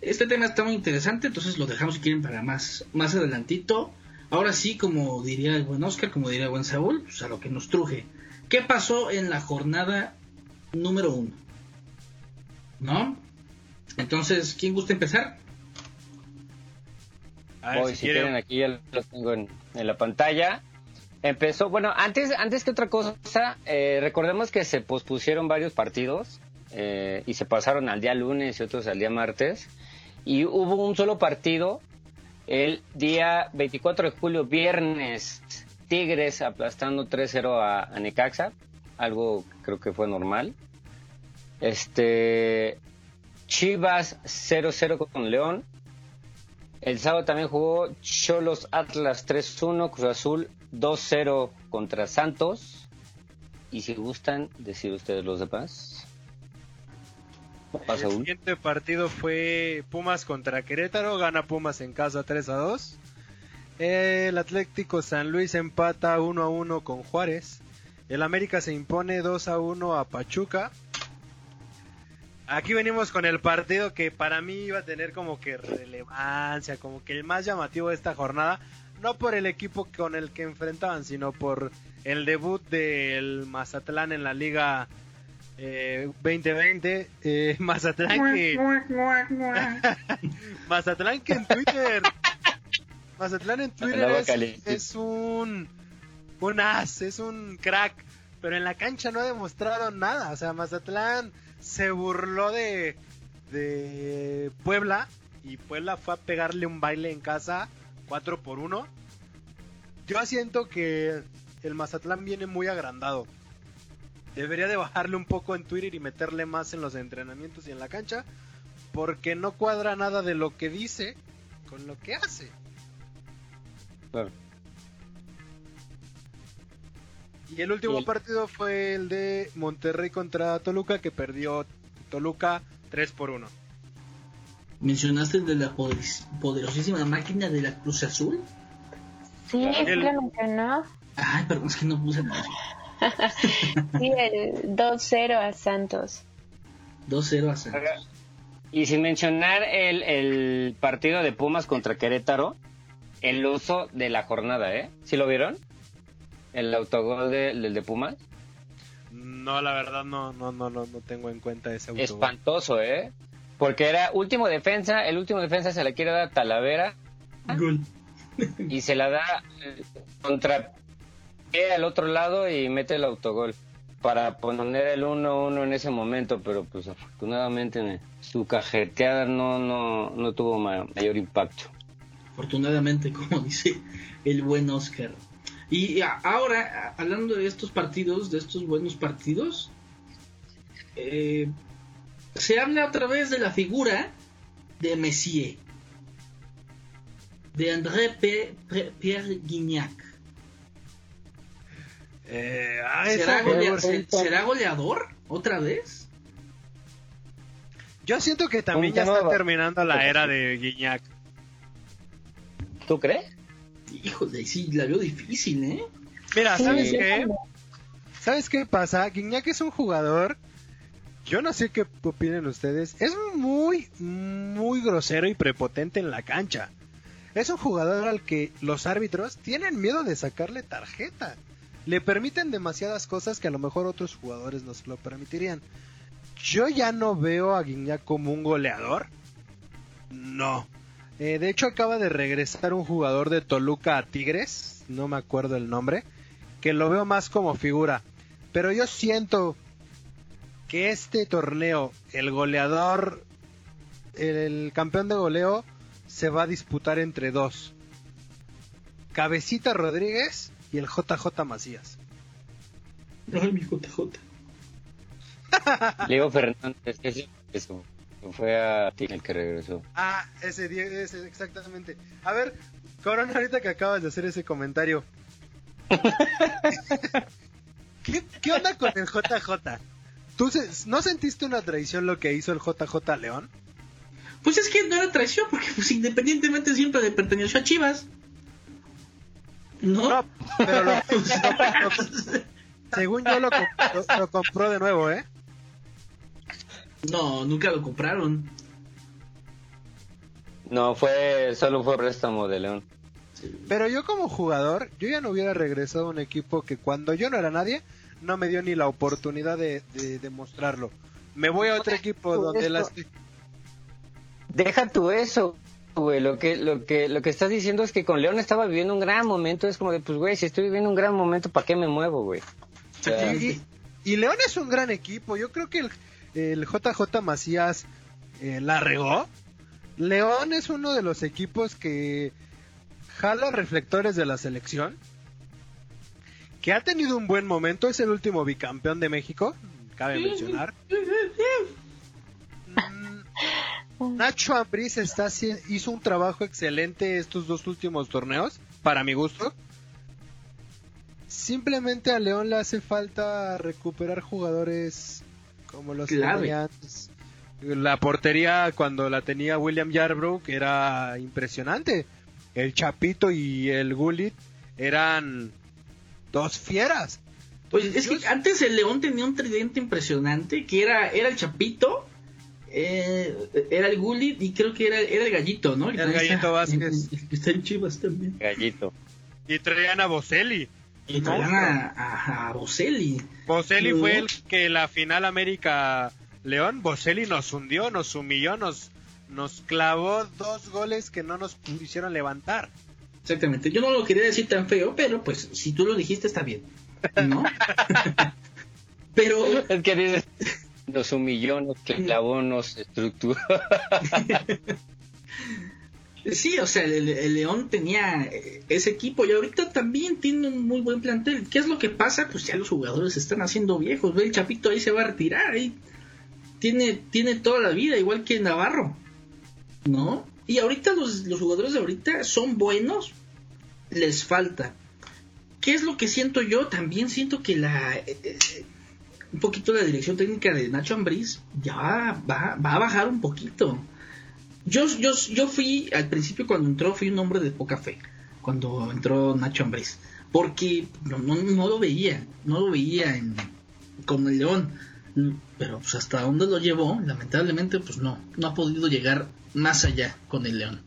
Speaker 2: este tema está muy interesante, entonces lo dejamos si quieren para más, más adelantito. Ahora sí, como diría el buen Oscar, como diría el buen Saúl, pues a lo que nos truje. ¿Qué pasó en la jornada número uno? ¿No? Entonces, ¿quién gusta empezar?
Speaker 3: A ver,
Speaker 4: Hoy,
Speaker 3: si
Speaker 4: si
Speaker 3: quieren-
Speaker 4: quieren, aquí ya los tengo en, en la pantalla. Empezó, bueno, antes, antes que otra cosa, eh, recordemos que se pospusieron varios partidos eh, y se pasaron al día lunes y otros al día martes. Y hubo un solo partido el día 24 de julio, viernes, Tigres aplastando 3-0 a, a Necaxa, algo creo que fue normal. Este Chivas 0-0 con León. El sábado también jugó Cholos Atlas 3-1, Cruz Azul 2-0 contra Santos. Y si gustan decir ustedes los demás. Pasa
Speaker 3: El siguiente partido fue Pumas contra Querétaro, gana Pumas en casa 3 a 2. El Atlético San Luis empata 1 a 1 con Juárez. El América se impone 2 a 1 a Pachuca. Aquí venimos con el partido que para mí iba a tener como que relevancia, como que el más llamativo de esta jornada, no por el equipo con el que enfrentaban, sino por el debut del Mazatlán en la Liga eh, 2020. Eh, Mazatlán que Mazatlán que en Twitter. Mazatlán en Twitter es, es un un as, es un crack, pero en la cancha no ha demostrado nada. O sea, Mazatlán se burló de de Puebla y Puebla fue a pegarle un baile en casa 4 por 1. Yo siento que el Mazatlán viene muy agrandado. Debería de bajarle un poco en Twitter y meterle más en los entrenamientos y en la cancha porque no cuadra nada de lo que dice con lo que hace.
Speaker 4: Claro.
Speaker 3: Y el último partido fue el de Monterrey contra Toluca que perdió Toluca 3 por 1.
Speaker 2: ¿Mencionaste el de la poderis- poderosísima máquina de la Cruz Azul?
Speaker 5: Sí, sí
Speaker 3: El-
Speaker 5: lo mencionó.
Speaker 2: Ay, perdón, es que no puse nada.
Speaker 5: Sí, el 2-0 a Santos.
Speaker 2: 2-0 a Santos.
Speaker 4: Y sin mencionar el, el partido de Pumas contra Querétaro, el uso de la jornada, ¿eh? ¿Sí lo vieron? El autogol de- del de Pumas.
Speaker 3: No, la verdad no, no, no, no, no tengo en cuenta ese autogol.
Speaker 4: Espantoso, ¿eh? Porque era último defensa, el último defensa se la quiere dar a Talavera
Speaker 2: Gol.
Speaker 4: y se la da eh, contra al otro lado y mete el autogol para poner el 1-1 en ese momento, pero pues afortunadamente su cajeteada no, no, no tuvo ma- mayor impacto.
Speaker 2: Afortunadamente, como dice el buen Oscar. Y ahora, hablando de estos partidos, de estos buenos partidos, eh, se habla otra vez de la figura de Messier, de André Pe- Pierre Guignac.
Speaker 3: Eh, ah,
Speaker 2: ¿Será, golea- se- será goleador otra vez?
Speaker 3: Yo siento que también ya está terminando la era de Guiñac.
Speaker 4: ¿Tú crees?
Speaker 2: Híjole, sí, la veo difícil, ¿eh?
Speaker 3: Mira. ¿sabes qué? ¿Sabes qué pasa? Guiñac es un jugador. Yo no sé qué opinen ustedes. Es muy, muy grosero y prepotente en la cancha. Es un jugador al que los árbitros tienen miedo de sacarle tarjeta. Le permiten demasiadas cosas que a lo mejor otros jugadores no se lo permitirían. Yo ya no veo a Guiñac como un goleador. No. Eh, de hecho, acaba de regresar un jugador de Toluca a Tigres. No me acuerdo el nombre. Que lo veo más como figura. Pero yo siento que este torneo, el goleador, el campeón de goleo, se va a disputar entre dos. Cabecita Rodríguez y el JJ Macías.
Speaker 2: Ay, mi JJ.
Speaker 4: Leo Fernández, ese eso, fue a ti el que regresó.
Speaker 3: Ah, ese, ese exactamente. A ver, Corona, ahorita que acabas de hacer ese comentario. ¿Qué, qué onda con el JJ? ¿Tú se- no sentiste una traición lo que hizo el JJ León?
Speaker 2: Pues es que no era traición, porque pues independientemente siempre le perteneció a Chivas. ¿No?
Speaker 3: No, pero lo- lo- según yo lo- lo compró de nuevo, ¿eh?
Speaker 2: No, nunca lo compraron.
Speaker 4: No, fue solo fue préstamo de León.
Speaker 3: Pero yo como jugador, yo ya no hubiera regresado a un equipo que cuando yo no era nadie, no me dio ni la oportunidad de, de demostrarlo. Me voy a otro equipo donde las...
Speaker 4: Deja tú eso, güey. Lo que, lo que, lo que estás diciendo es que con León estaba viviendo un gran momento. Es como de, pues, güey, si estoy viviendo un gran momento, ¿para qué me muevo, güey? O sea,
Speaker 3: Y, y León es un gran equipo. Yo creo que el, el JJ Macías eh, la regó. León es uno de los equipos que jala reflectores de la selección. Que ha tenido un buen momento. Es el último bicampeón de México. Cabe mencionar. Mm, Nacho Ambriz está, hizo un trabajo excelente estos dos últimos torneos, para mi gusto. Simplemente a León le hace falta recuperar jugadores como los que. La portería cuando la tenía William Yarbrough era impresionante. El Chapito y el Gullit eran dos fieras.
Speaker 2: Pues es que antes el León tenía un tridente impresionante, que era, era el Chapito, eh, era el Gullit y creo que era, era el Gallito, ¿no?
Speaker 3: El
Speaker 2: que
Speaker 3: Gallito
Speaker 2: está-
Speaker 3: Vázquez.
Speaker 2: el- el que está en Chivas también.
Speaker 4: Gallito.
Speaker 3: Y traían a Boselli.
Speaker 2: Y traían a, a, a Boselli.
Speaker 3: Boselli fue el que la final América León, Boselli nos hundió, nos humilló, nos, nos clavó dos goles que no nos hicieron levantar.
Speaker 2: Exactamente. Yo no lo quería decir tan feo, pero pues si tú lo dijiste está bien. ¿No? pero
Speaker 4: Es que dices, nos humilló, nos clavó, nos estructuró.
Speaker 2: sí, o sea, el, el León tenía eh, ese equipo y ahorita también tiene un muy buen plantel. ¿Qué es lo que pasa? Pues ya los jugadores se están haciendo viejos. Ve el Chapito ahí se va a retirar. Ahí tiene, tiene toda la vida, igual que Navarro. ¿No? Y ahorita los, los jugadores de ahorita son buenos, les falta. ¿Qué es lo que siento yo? También siento que la eh, eh, un poquito la dirección técnica de Nacho Ambriz ya va, va a bajar un poquito. Yo, yo, yo fui, al principio cuando entró, fui un hombre de poca fe. Cuando entró Nacho Ambriz. Porque no, no, no lo veía. No lo veía en, con el León. pero pues hasta dónde lo llevó, lamentablemente pues no, no ha podido llegar más allá con el León.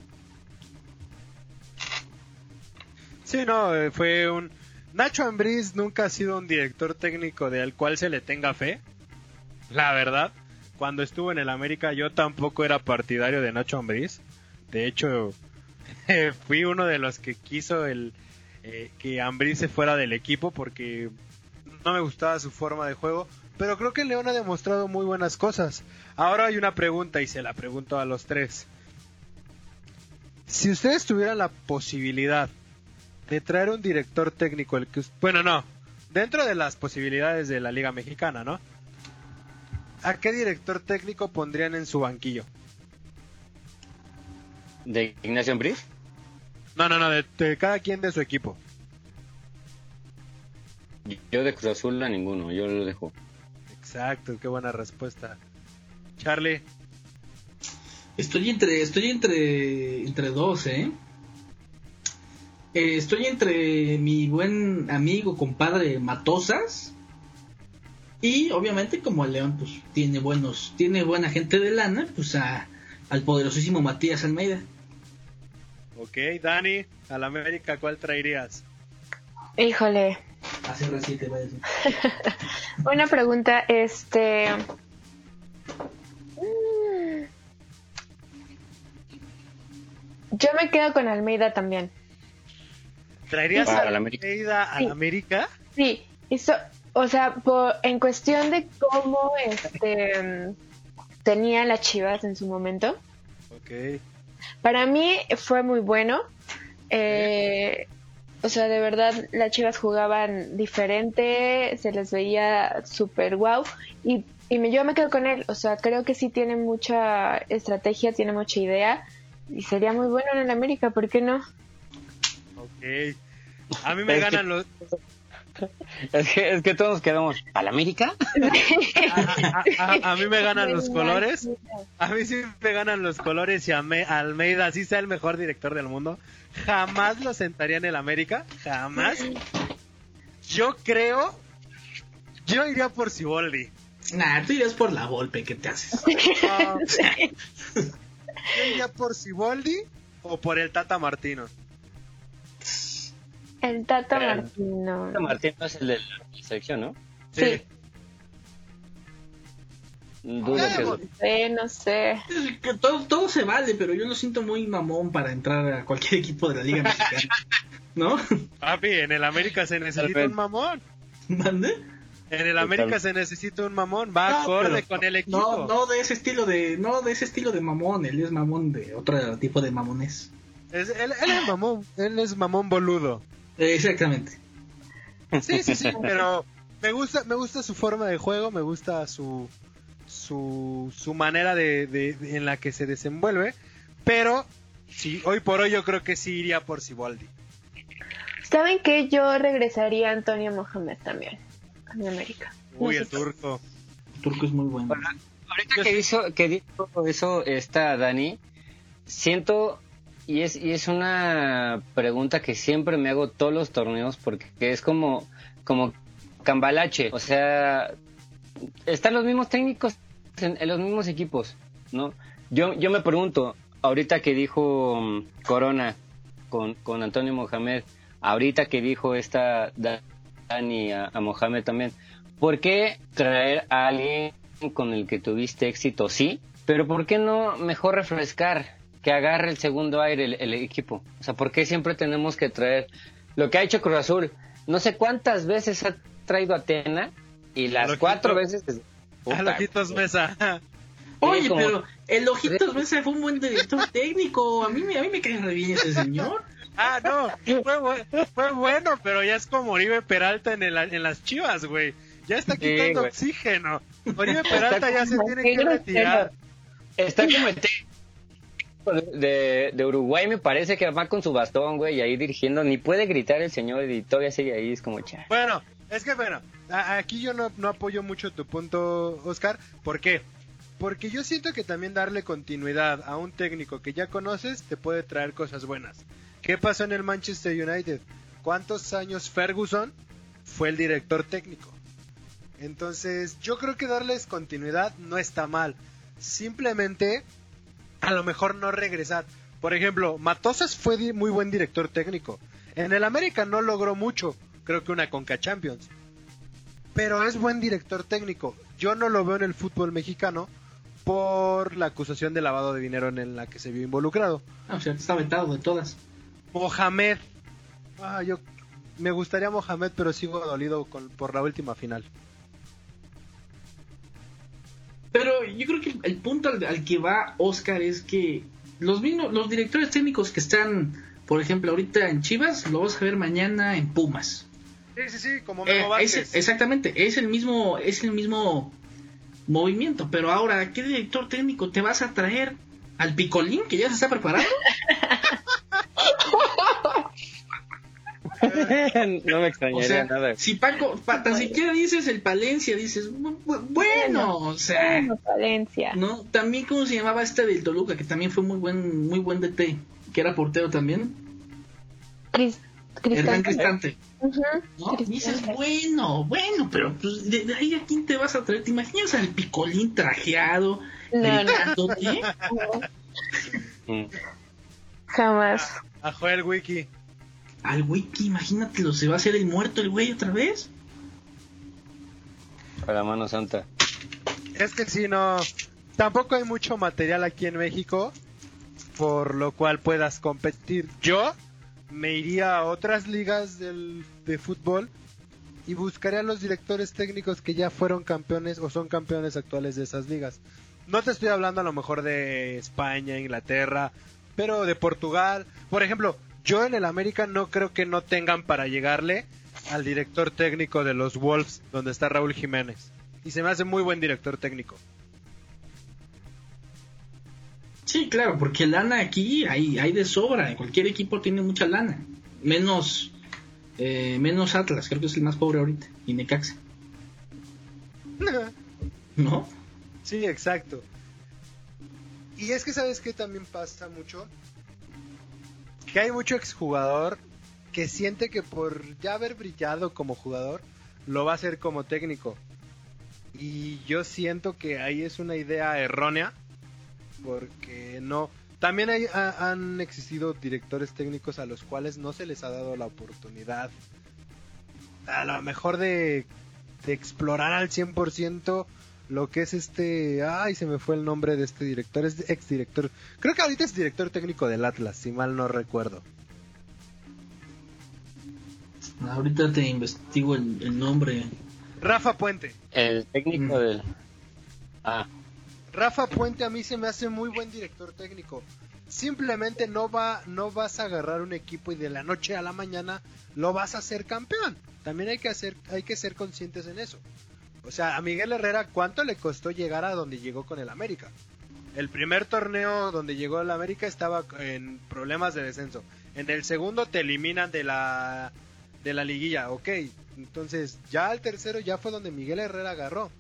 Speaker 3: Sí, no, eh, fue un... Nacho Ambriz nunca ha sido un director técnico de al cual se le tenga fe, la verdad. Cuando estuvo en el América yo tampoco era partidario de Nacho Ambriz. De hecho, fui uno de los que quiso el eh, que Ambriz se fuera del equipo porque no me gustaba su forma de juego. Pero creo que León ha demostrado muy buenas cosas. Ahora hay una pregunta y se la pregunto a los tres. Si ustedes tuvieran la posibilidad de traer un director técnico, el que bueno no, dentro de las posibilidades de la Liga Mexicana, ¿no? ¿A qué director técnico pondrían en su banquillo?
Speaker 4: ¿De Ignacio Ambriz?
Speaker 3: No, no, no, de, de cada quien de su equipo.
Speaker 4: Yo de Cruz Azul a ninguno, yo lo dejo.
Speaker 3: Exacto, qué buena respuesta. Charlie,
Speaker 2: Estoy entre, estoy entre, entre dos, ¿eh? Eh, Estoy entre mi buen amigo, compadre Matosas. Y obviamente como el León pues tiene buenos, tiene buena gente de lana, pues a, al poderosísimo Matías Almeida.
Speaker 3: ok, Dani, a la América, ¿cuál traerías?
Speaker 5: Híjole,
Speaker 2: Hace reciente, vaya a decir.
Speaker 5: una pregunta, este... mm, Yo me quedo con Almeida también.
Speaker 3: ¿Traerías a. Almeida a
Speaker 5: Sí.
Speaker 3: la América?
Speaker 5: Sí, eso, o sea, por, en cuestión de cómo este tenía las Chivas en su momento,
Speaker 3: Ok.
Speaker 5: para mí fue muy bueno. Eh, o sea, de verdad, las Chivas jugaban diferente, se les veía súper guau. Y, y me, yo me quedo con él. O sea, creo que sí tiene mucha estrategia, tiene mucha idea. Y sería muy bueno en el América, ¿por qué no?
Speaker 3: Ok. A mí me ganan los...
Speaker 4: Es que, es que todos quedamos. ¿A la América?
Speaker 3: A, a- a mí me ganan los colores. A mí sí me ganan los colores y a Me- Almeida, así sea el mejor director del mundo, jamás lo sentaría en el América, jamás. Yo creo, yo iría por Siboldi.
Speaker 2: Nah, tú irías por la golpe que te haces.
Speaker 3: Yo iría por Siboldi o por el Tata Martino.
Speaker 5: El Tata Martino.
Speaker 4: Martín no es el de la selección, ¿no?
Speaker 5: Sí.
Speaker 4: Dudo que es-
Speaker 5: Eh, no sé.
Speaker 2: Es que todo, todo se vale, pero yo lo siento muy mamón para entrar a cualquier equipo de la Liga Mexicana. ¿No?
Speaker 3: Papi, en el América se necesita un mamón.
Speaker 2: ¿Mande?
Speaker 3: En el América se necesita un mamón, va
Speaker 2: No,
Speaker 3: acorde
Speaker 2: pero-
Speaker 3: con el equipo.
Speaker 2: No, no de ese estilo de, no de ese estilo de mamón, él es mamón de otro tipo de mamones.
Speaker 3: Es- él, él es mamón, él es mamón boludo.
Speaker 2: Eh, Exactamente.
Speaker 3: Sí, sí, sí, pero me gusta, me gusta su forma de juego, me gusta su su, su manera de, de- de- en la que se desenvuelve, pero sí, hoy por hoy yo creo que sí iría por Siboldi.
Speaker 5: ¿Saben que Yo regresaría a Antonio Mohamed también. A mi América.
Speaker 3: Uy,
Speaker 5: No
Speaker 3: el turco.
Speaker 2: El turco es muy bueno.
Speaker 4: Ahorita que hizo, que dijo eso esta Dani, siento y es y es una pregunta que siempre me hago todos los torneos porque es como como cambalache, o sea, están los mismos técnicos en, los mismos equipos, ¿no? Yo yo me pregunto, ahorita que dijo mm, Corona con con Antonio Mohamed, ahorita que dijo esta Dani a, a Mohamed también, ¿por qué traer a alguien con el que tuviste éxito? Sí, pero ¿por qué no mejor refrescar? Que agarre el segundo aire el, el equipo. O sea, ¿por qué siempre tenemos que traer lo que ha hecho Cruz Azul? No sé cuántas veces ha traído a Atena y las
Speaker 3: Loquito.
Speaker 4: cuatro veces.
Speaker 3: A
Speaker 4: Puta,
Speaker 3: Lojitos Mesa.
Speaker 2: Oye,
Speaker 4: como-
Speaker 2: pero el Ojitos Mesa fue un buen director técnico. A mí, me- a mí me cae re bien ese señor.
Speaker 3: Ah, no, fue, bu- fue bueno, pero ya es como Oribe Peralta en, el- en las chivas, güey. Ya está quitando oxígeno. Oribe Peralta ya se tiene que retirar.
Speaker 4: Está como el técnico de, Uruguay, me parece que va con su bastón, güey, y ahí dirigiendo. Ni puede gritar el señor y todavía sigue ahí. Es como, cha.
Speaker 3: Bueno, es que bueno, aquí yo no, no apoyo mucho tu punto, Oscar. ¿Por qué? Porque yo siento que también darle continuidad a un técnico que ya conoces te puede traer cosas buenas. ¿Qué pasó en el Manchester United? ¿Cuántos años Ferguson fue el director técnico? Entonces, yo creo que darles continuidad no está mal. Simplemente, a lo mejor no regresar. Por ejemplo, Matosas fue muy buen director técnico. En el América no logró mucho, creo que una Conca Champions. Pero es buen director técnico. Yo no lo veo en el fútbol mexicano por la acusación de lavado de dinero en la que se vio involucrado.
Speaker 2: Ah, o sea, está vetado de todas.
Speaker 3: Mohamed. Ah, yo me gustaría Mohamed, pero sigo dolido con- por la última final.
Speaker 2: Pero yo creo que el punto al, al que va Oscar es que los mismos, los directores técnicos que están, por ejemplo, ahorita en Chivas, lo vas a ver mañana en Pumas.
Speaker 3: Sí, sí, sí, como
Speaker 2: Eh, es- exactamente, es el mismo, es el mismo movimiento. Pero ahora, ¿qué director técnico te vas a traer? ¿Al Picolín que ya se está preparando?
Speaker 4: no me
Speaker 2: O
Speaker 4: extrañaría
Speaker 2: sea,
Speaker 4: nada.
Speaker 2: si Paco, pa- tan siquiera dices el Palencia, dices, "Bu- bu- bueno, o sea,
Speaker 5: Bueno, Valencia.
Speaker 2: no, también cómo se llamaba este del Toluca, que también fue muy buen, muy buen DT, que era portero también,
Speaker 5: Cris-
Speaker 2: Hernán
Speaker 5: Cristante.
Speaker 2: Dices, bueno, bueno, pero pues, de, de ahí a quién te vas a traer, ¿te imaginas al Picolín trajeado,
Speaker 5: No,
Speaker 2: gritándote?
Speaker 4: Mm.
Speaker 5: jamás.
Speaker 3: A Joel Wiki.
Speaker 2: Al wiki, imagínatelo, se va a hacer el muerto el güey otra vez.
Speaker 4: A la mano santa.
Speaker 3: Es que si no, tampoco hay mucho material aquí en México por lo cual puedas competir. Yo me iría a otras ligas del, de fútbol y buscaría a los directores técnicos que ya fueron campeones o son campeones actuales de esas ligas. No te estoy hablando a lo mejor de España, Inglaterra, pero de Portugal. Por ejemplo, yo en el América no creo que no tengan para llegarle al director técnico de los Wolves, donde está Raúl Jiménez. Y se me hace muy buen director técnico.
Speaker 2: Sí, claro, porque lana aquí hay, hay de sobra. Cualquier equipo tiene mucha lana. Menos eh, menos Atlas, creo que es el más pobre ahorita. Y Necaxa. ¿No?
Speaker 3: Sí, exacto. Y es que sabes que también pasa mucho que hay mucho exjugador que siente que por ya haber brillado como jugador lo va a hacer como técnico. Y yo siento que ahí es una idea errónea porque no también hay, ha- han existido directores técnicos a los cuales no se les ha dado la oportunidad a lo mejor de, de explorar al 100% lo que es este... Ay, se me fue el nombre de este director, es ex director. Creo que ahorita es director técnico del Atlas, si mal no recuerdo.
Speaker 2: Ahorita te investigo el, el nombre.
Speaker 3: Rafa Puente.
Speaker 4: El técnico
Speaker 2: Mm.
Speaker 4: del. Ah,
Speaker 3: Rafa Puente a mí se me hace muy buen director técnico. Simplemente no va, no vas a agarrar un equipo y de la noche a la mañana lo vas a hacer campeón. También hay que hacer, hay que ser conscientes en eso. O sea, a Miguel Herrera, ¿cuánto le costó llegar a donde llegó con el América? El primer torneo donde llegó el América estaba en problemas de descenso. En el segundo te eliminan de la de la liguilla, ok. Entonces ya al tercero ya fue donde Miguel Herrera agarró.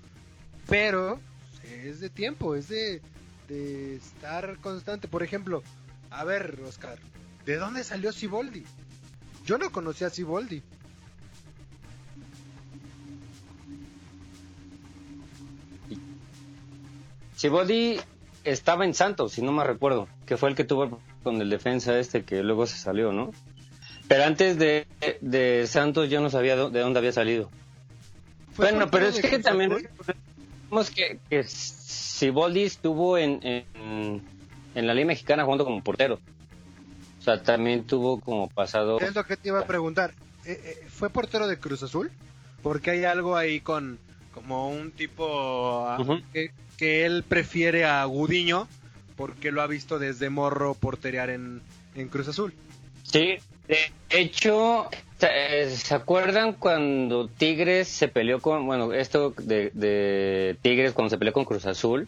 Speaker 3: Pero es de tiempo, es de, de estar constante. Por ejemplo, a ver, Oscar, ¿de dónde salió Siboldi? Yo no conocía a Siboldi.
Speaker 4: Siboldi estaba en Santos, si no me recuerdo, que fue el que tuvo con el defensa este que luego se salió, ¿no? Pero antes de, de Santos yo no sabía de dónde había salido. Bueno, pero es que también recordemos que, que Siboldi estuvo en, en, en la Liga Mexicana jugando como portero. O sea, también tuvo como pasado...
Speaker 3: Es lo que te iba a preguntar. Eh, eh, ¿Fue portero de Cruz Azul? Porque hay algo ahí con como un tipo ah, que, que él prefiere a Gudiño porque lo ha visto desde morro porterear en, en Cruz Azul.
Speaker 4: Sí, de hecho, eh, ¿se acuerdan cuando Tigres se peleó con, bueno, esto de, de Tigres cuando se peleó con Cruz Azul?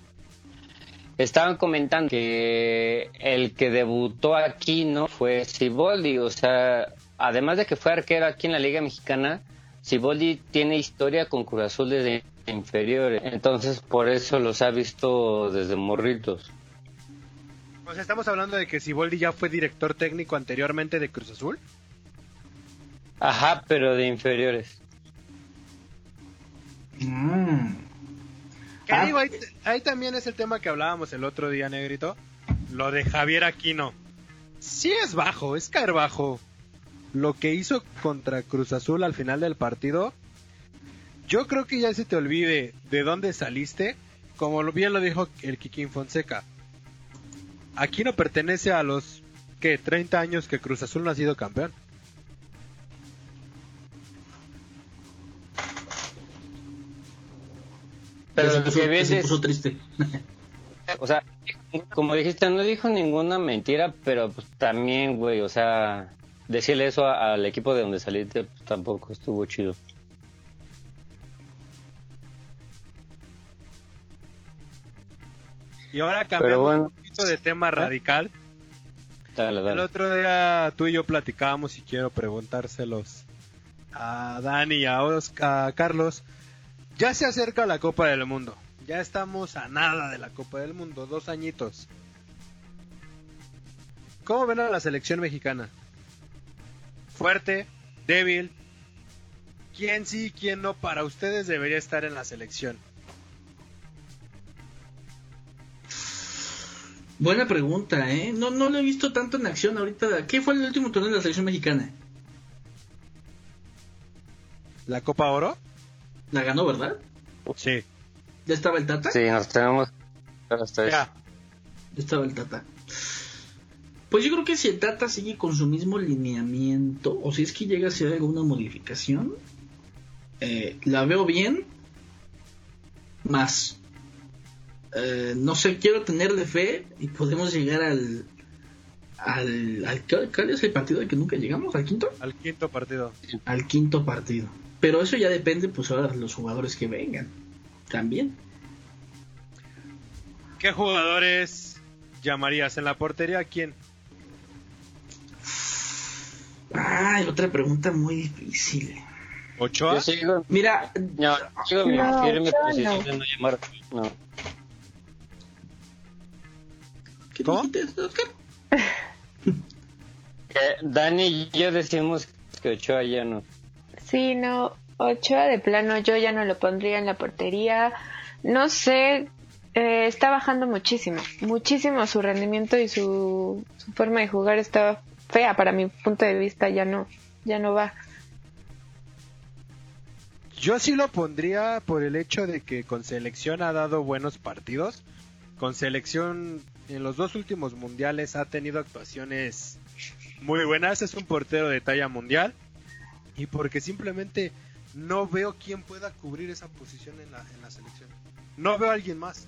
Speaker 4: Estaban comentando que el que debutó aquí no fue Siboldi, o sea, además de que fue arquero aquí en la Liga Mexicana, Siboldi tiene historia con Cruz Azul desde inferiores, entonces por eso los ha visto desde morritos.
Speaker 3: O sea, estamos hablando de que Siboldi ya fue director técnico anteriormente de Cruz Azul.
Speaker 4: Ajá, pero de inferiores.
Speaker 2: Mm.
Speaker 3: ¿Qué
Speaker 2: Ah.
Speaker 3: digo? Ahí, ahí también es el tema que hablábamos el otro día, Negrito. Lo de Javier Aquino. Sí es bajo, es caer bajo. Lo que hizo contra Cruz Azul al final del partido, yo creo que ya se te olvide de dónde saliste, como lo- bien lo dijo el Kikín Fonseca. Aquino pertenece a los, ¿qué? 30 años que Cruz Azul no ha sido campeón.
Speaker 4: Pero lo
Speaker 2: puso-
Speaker 4: que es-
Speaker 2: puso triste.
Speaker 4: O sea, como dijiste, no dijo ninguna mentira, pero pues también, güey, o sea, decirle eso a- al equipo de donde saliste pues, tampoco estuvo chido.
Speaker 3: Y ahora cambiamos
Speaker 4: bueno.
Speaker 3: un poquito de tema radical.
Speaker 4: Dale,
Speaker 3: El otro día tú y yo platicábamos y quiero preguntárselos a Dani y a, Oscar, a Carlos. Ya se acerca la Copa del Mundo. Ya estamos a nada de la Copa del Mundo, dos añitos. ¿Cómo ven a la selección mexicana? Fuerte, débil. ¿Quién sí, quién no para ustedes debería estar en la selección?
Speaker 2: Buena pregunta, ¿eh? No, no lo he visto tanto en acción ahorita. ¿Qué fue el último torneo de la selección mexicana?
Speaker 3: ¿La Copa Oro?
Speaker 2: La ganó, ¿verdad?
Speaker 3: Sí.
Speaker 2: ¿Ya estaba el Tata?
Speaker 4: Sí, nos tenemos.
Speaker 3: Ya.
Speaker 2: Ya estaba el Tata. Pues yo creo que si el Tata sigue con su mismo lineamiento, o si es que llega a hacer alguna modificación, eh, la veo bien. Más. Eh, no sé, quiero tenerle fe y podemos llegar al. al, al ¿cuál- ¿Cuál es el partido al que nunca llegamos? ¿Al quinto?
Speaker 3: Al quinto partido.
Speaker 2: Al quinto partido. Pero eso ya depende, pues ahora de los jugadores que vengan. También.
Speaker 3: ¿Qué jugadores llamarías en la portería? ¿A quién?
Speaker 2: Ay, otra pregunta muy difícil.
Speaker 3: ¿Ochoa?
Speaker 4: Yo sigo,
Speaker 2: Mira,
Speaker 4: no, sigo mi firme posición
Speaker 5: no.
Speaker 4: de no llamar. No.
Speaker 2: ¿Qué
Speaker 3: ¿Cómo?
Speaker 2: dijiste, Oscar?
Speaker 4: Que Dani y yo decimos que Ochoa ya no.
Speaker 5: Sí, no, Ochoa de plano yo ya no lo pondría en la portería. No sé, eh, está bajando muchísimo, muchísimo su rendimiento y su, su forma de jugar está fea para mi punto de vista, ya no, ya no va.
Speaker 3: Yo sí lo pondría por el hecho de que con selección ha dado buenos partidos. Con selección en los dos últimos mundiales ha tenido actuaciones muy buenas. Es un portero de talla mundial. Y porque simplemente no veo quién pueda cubrir esa posición en la, en la selección. No veo a alguien más.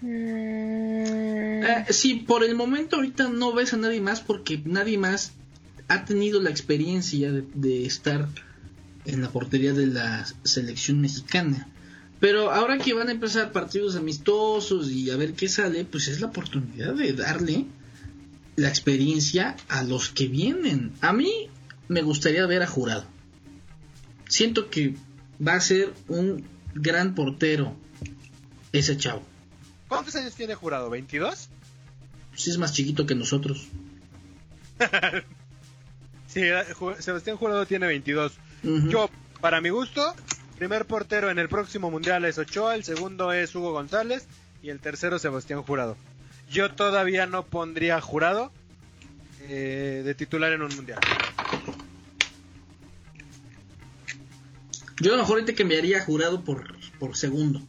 Speaker 5: Mm,
Speaker 2: Eh, sí, por el momento ahorita no ves a nadie más porque nadie más ha tenido la experiencia de, de estar en la portería de la selección mexicana. Pero ahora que van a empezar partidos amistosos y a ver qué sale, pues es la oportunidad de darle la experiencia a los que vienen. A mí me gustaría ver a Jurado. Siento que va a ser un gran portero ese chavo.
Speaker 3: ¿Cuántos años tiene jurado? ¿22?
Speaker 2: Pues es más chiquito que nosotros.
Speaker 3: Sí, Sebastián Jurado tiene 22.
Speaker 2: Ujú.
Speaker 3: Yo, para mi gusto, primer portero en el próximo mundial es Ochoa, el segundo es Hugo González y el tercero Sebastián Jurado. Yo todavía no pondría Jurado eh, de titular en un mundial.
Speaker 2: Yo a lo mejor te cambiaría jurado por, por segundo.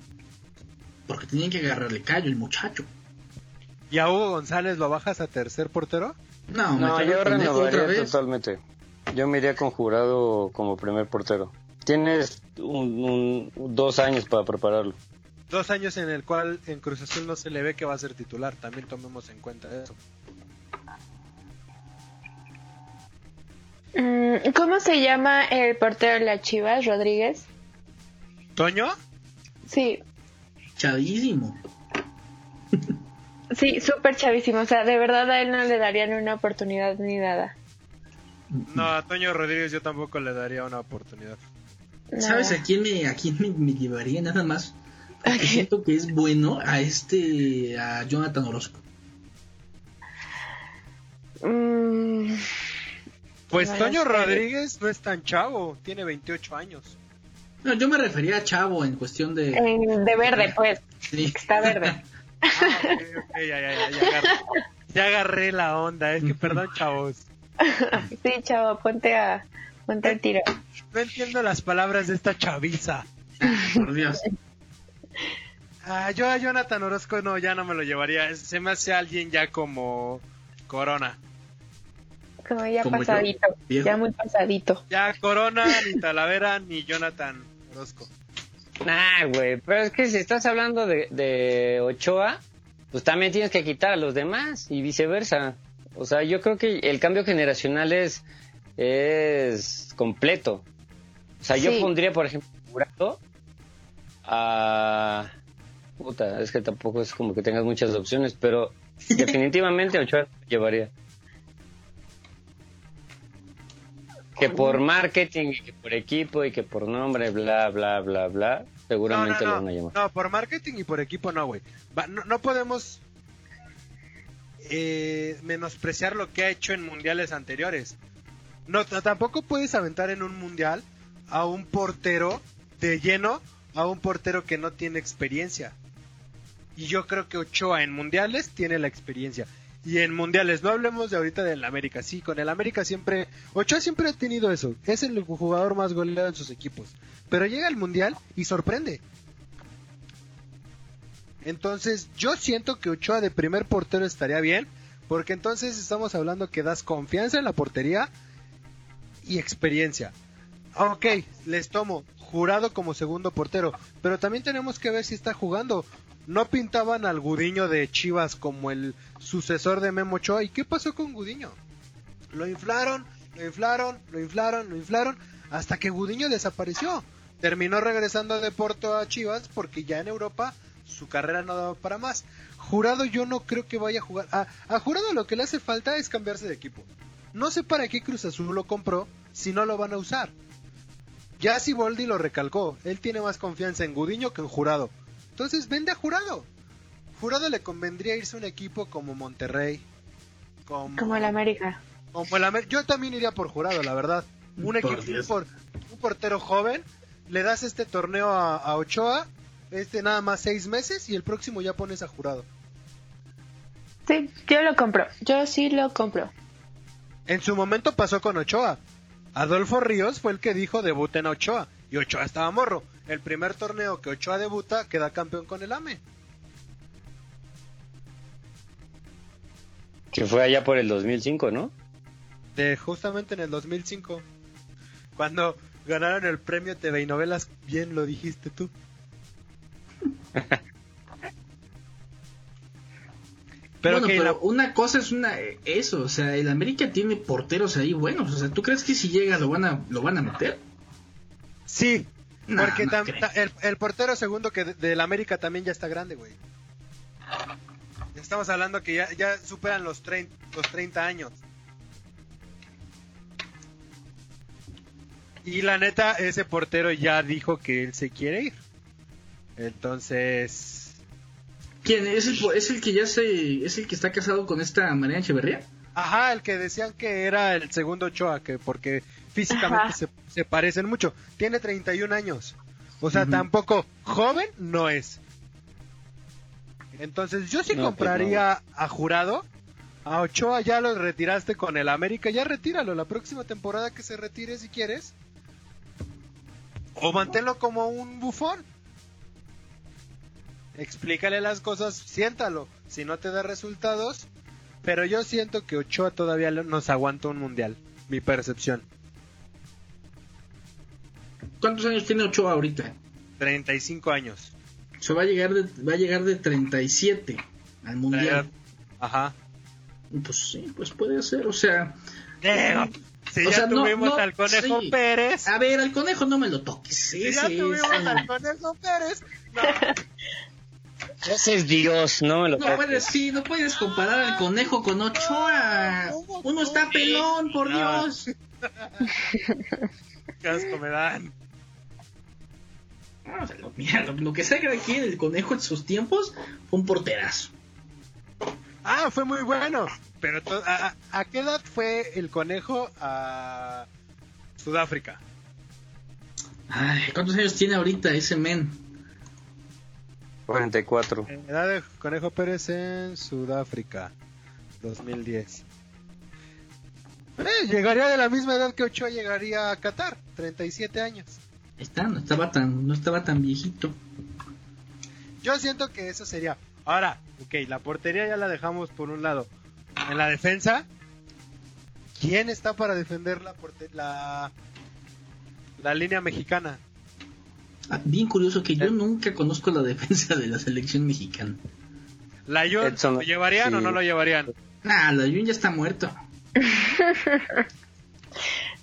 Speaker 2: Porque tenían que agarrarle callo el muchacho.
Speaker 3: ¿Y a Hugo González lo bajas a tercer portero?
Speaker 2: No,
Speaker 4: No,
Speaker 2: me
Speaker 4: yo renovaría totalmente. Yo me iría con jurado como primer portero. Tienes un, un- dos años para prepararlo.
Speaker 3: Dos años en el cual en Cruz Azul no se le ve que va a ser titular. También tomemos en cuenta eso.
Speaker 5: mm, ¿Cómo se llama el portero de las Chivas, Rodríguez?
Speaker 3: ¿Toño?
Speaker 5: Sí,
Speaker 2: Chavísimo.
Speaker 5: sí, súper chavísimo. O sea, de verdad a él no le darían una oportunidad ni nada.
Speaker 3: No, a Toño Rodríguez yo tampoco le daría una oportunidad.
Speaker 5: Nada.
Speaker 2: ¿Sabes a quién me, a quién me, me llevaría nada más? Porque siento que es bueno a este, a Jonathan Orozco.
Speaker 5: Mm,
Speaker 3: Pues Toño. Rodríguez no es tan chavo, tiene 28 años.
Speaker 2: No, yo me refería a Chavo en cuestión de...
Speaker 5: Eh, de verde, pues.
Speaker 2: Sí.
Speaker 5: Está verde.
Speaker 3: Ah, ok, ok, ya, ya, ya, ya agarré, ya agarré la onda, es que perdón, chavos.
Speaker 5: Sí, chavo, ponte a ponte al tiro.
Speaker 3: No entiendo las palabras de esta chaviza.
Speaker 2: Por Dios.
Speaker 3: Ah, yo a Jonathan Orozco no, ya no me lo llevaría. Se me hace alguien ya como Corona.
Speaker 5: Como ya
Speaker 2: Como
Speaker 5: pasadito. Ya muy pasadito.
Speaker 3: Ya Corona, ni Talavera, ni Jonathan Orozco.
Speaker 4: Nah, güey, pero es que si estás hablando de, de Ochoa, pues también tienes que quitar a los demás y viceversa. O sea, yo creo que el cambio generacional es, es completo. O sea, yo pondría, por ejemplo, Jurado a... Puta, es que tampoco es como que tengas muchas opciones, pero definitivamente Ochoa llevaría. Que por marketing, y que por equipo y que por nombre, bla, bla, bla, bla, seguramente
Speaker 3: no,
Speaker 4: lo
Speaker 3: no,
Speaker 4: van a llamar.
Speaker 3: no, por marketing y por equipo no, güey. No podemos eh, menospreciar lo que ha hecho en mundiales anteriores. No, tampoco puedes aventar en un mundial a un portero de lleno, a un portero que no tiene experiencia. Y yo creo que Ochoa en mundiales tiene la experiencia. Y en mundiales, no hablemos de ahorita del América, sí, con el América siempre, Ochoa siempre ha tenido eso, es el jugador más goleado en sus equipos. Pero llega al mundial y sorprende. Entonces, yo siento que Ochoa de primer portero estaría bien, porque entonces estamos hablando que das confianza en la portería y experiencia. Ok, les tomo jurado como segundo portero, pero también tenemos que ver si está jugando. No pintaban al Gudiño de Chivas como el sucesor de Memo Ochoa. ¿Y qué pasó con Gudiño? Lo inflaron, lo inflaron, lo inflaron, lo inflaron, hasta que Gudiño desapareció. Terminó regresando de Porto a Chivas porque ya en Europa su carrera no daba para más. Jurado yo no creo que vaya a jugar. A, a Jurado lo que le hace falta es cambiarse de equipo. No sé para qué Cruz Azul lo compró si no lo van a usar. Ya Siboldi lo recalcó, él tiene más confianza en Gudiño que en Jurado. Entonces vende a Jurado. Jurado le convendría irse a un equipo como Monterrey, como,
Speaker 5: Como el América.
Speaker 3: como el Amer- Yo también iría por Jurado, la verdad. Un
Speaker 2: Por
Speaker 3: equipo, por- un portero joven, le das este torneo a, a Ochoa, este nada más seis meses y el próximo ya pones a Jurado.
Speaker 5: Sí, yo lo compro. Yo sí lo compro.
Speaker 3: En su momento pasó con Ochoa. Adolfo Ríos fue el que dijo debuten a Ochoa. Y Ochoa estaba morro. El primer torneo que Ochoa debuta queda campeón con el AME.
Speaker 4: Que fue allá por el 2005, ¿no?
Speaker 3: De justamente en el 2005. Cuando ganaron el premio TV y novelas, bien lo dijiste tú. Pero
Speaker 2: bueno,
Speaker 3: que
Speaker 2: pero
Speaker 3: la-
Speaker 2: una cosa es una eso, o sea, el América tiene porteros ahí buenos, o sea, ¿tú crees que si llega lo van a lo van a meter?
Speaker 3: sí, porque
Speaker 2: no
Speaker 3: tam-
Speaker 2: creo.
Speaker 3: ta- el, el portero segundo que de- del América también ya está grande, güey. Estamos hablando que ya, ya superan los 30, los 30 años. Y la neta, ese portero ya dijo que él se quiere ir. Entonces,
Speaker 2: ¿Quién es el po- es el que ya se es el que está casado con esta María Echeverría?
Speaker 3: ajá, el que decían que era el segundo Ochoa, que porque físicamente se, se parecen mucho. Tiene 31 años. O sea, tampoco joven no es. Entonces, yo sí
Speaker 4: No, pues
Speaker 3: compraría a Jurado. A Ochoa ya lo retiraste con el América, ya retíralo la próxima temporada que se retire si quieres. O manténlo como un bufón. Explícale las cosas, siéntalo. Si no te da resultados, pero yo siento que Ochoa todavía nos aguanta un mundial. Mi percepción.
Speaker 2: ¿Cuántos años tiene Ochoa ahorita?
Speaker 3: 35 años.
Speaker 2: O sea, va a llegar de, va a llegar de 37 al mundial.
Speaker 3: Ajá.
Speaker 2: Pues sí, pues puede ser, o sea,
Speaker 3: Digo, si
Speaker 2: O
Speaker 3: ya
Speaker 2: sea,
Speaker 3: tuvimos
Speaker 2: no,
Speaker 3: al Conejo
Speaker 2: sí.
Speaker 3: Pérez.
Speaker 2: a ver, al conejo no me lo toques.
Speaker 3: Si ya tuvimos al Conejo Pérez. No,
Speaker 4: Ese es Dios, no me lo
Speaker 2: No puedes, sí, no puedes comparar al conejo con Ochoa. Uno está pelón, por. Dios.
Speaker 3: qué asco me dan.
Speaker 2: Ah, o sea, lo, mira, lo, lo que saca aquí el conejo en sus tiempos fue un porterazo.
Speaker 3: Ah, fue muy bueno. Pero a- ¿a qué edad fue el conejo a Sudáfrica?
Speaker 2: Ay, ¿cuántos años tiene ahorita ese men?
Speaker 4: 44.
Speaker 3: Edad de Conejo Pérez en Sudáfrica, 2010. Eh, llegaría de la misma edad que Ochoa llegaría a Qatar, 37 años.
Speaker 2: Está, no estaba tan, no estaba tan viejito.
Speaker 3: Yo siento que eso sería. Ahora, ok, la portería ya la dejamos por un lado. En la defensa, ¿quién está para defender la, la, la línea mexicana?
Speaker 2: Ah, bien curioso que yo
Speaker 4: Eh.
Speaker 2: nunca conozco la defensa de la selección mexicana.
Speaker 3: ¿La Jun,
Speaker 4: Edson,
Speaker 3: ¿Lo llevarían o
Speaker 4: sí.
Speaker 3: no lo llevarían?
Speaker 2: Ah, la Jun ya está muerto.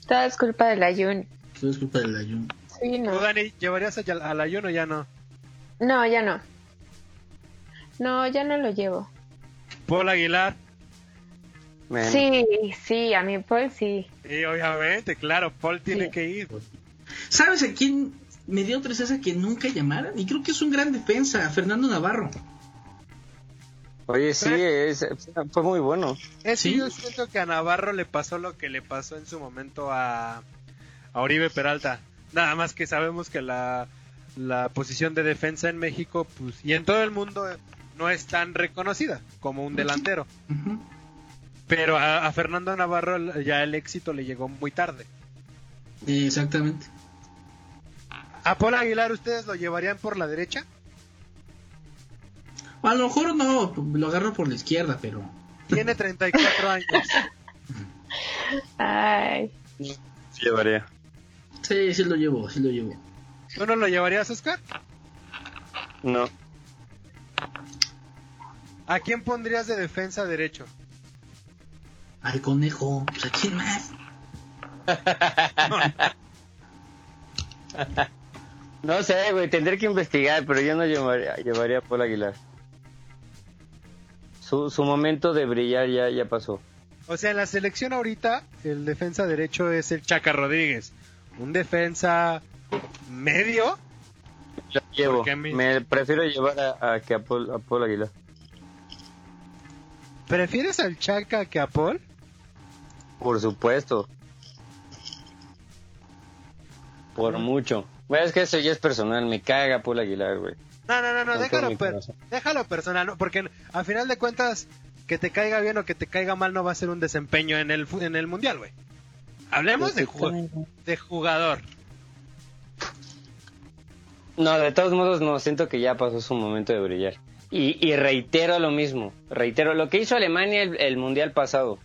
Speaker 5: Todo es culpa de la Jun.
Speaker 2: Todo es culpa de la Jun.
Speaker 5: Sí,
Speaker 3: ¿Tú,
Speaker 5: no.
Speaker 3: Dani, llevarías a, a la Jun o ya no?
Speaker 5: No, ya no. No, ya no lo llevo.
Speaker 3: Paul Aguilar.
Speaker 5: Sí, sí, a mi Paul sí.
Speaker 3: Y obviamente, claro, Paul tiene
Speaker 5: Sí.
Speaker 3: que ir.
Speaker 2: ¿Sabes a quién me dio tristeza que nunca llamaran? Y creo que es un gran defensa, Fernando Navarro.
Speaker 4: Oye, sí, es, fue muy bueno.
Speaker 3: Es que
Speaker 2: Sí.
Speaker 3: yo siento que a Navarro le pasó lo que le pasó en su momento a, a Oribe Peralta. Nada más que sabemos que la, la posición de defensa en México pues, y en todo el mundo eh, no es tan reconocida como un delantero. Pero a, a Fernando Navarro ya el éxito le llegó muy tarde.
Speaker 2: Exactamente.
Speaker 3: ¿A Paul Aguilar ustedes lo llevarían por la derecha?
Speaker 2: A lo mejor no, lo agarro por la izquierda, pero...
Speaker 3: Tiene 34 años.
Speaker 5: Ay,
Speaker 4: Sí, llevaría.
Speaker 2: Sí, sí lo llevo, sí lo llevo.
Speaker 3: ¿Tú no lo llevarías, Oscar?
Speaker 4: No.
Speaker 3: ¿A quién pondrías de defensa derecho?
Speaker 2: Al conejo, pues a quién más.
Speaker 4: No sé, güey, tendré que investigar, pero yo no llevaría, llevaría a Paul Aguilar. Su, su momento de brillar ya, ya pasó.
Speaker 3: O sea, en la selección ahorita, el defensa derecho es el Chaca Rodríguez. Un defensa medio.
Speaker 4: Lo llevo.
Speaker 3: Mí-
Speaker 4: Me prefiero llevar a, a que a Paul, a Paul Aguilar.
Speaker 3: ¿Prefieres al Chaca que a Paul?
Speaker 4: Por supuesto. Por mucho. Güey, es que eso ya es personal. Me caga Paul Aguilar, güey.
Speaker 3: No, no, no, déjalo, per- déjalo personal, ¿no? porque a final de cuentas, que te caiga bien o que te caiga mal no va a ser un desempeño en el, en el mundial, güey. Hablemos de, ju- de jugador.
Speaker 4: No, de todos modos, no. Siento que ya pasó su momento de brillar. Y, y reitero lo mismo. Reitero lo que hizo Alemania el, el mundial pasado.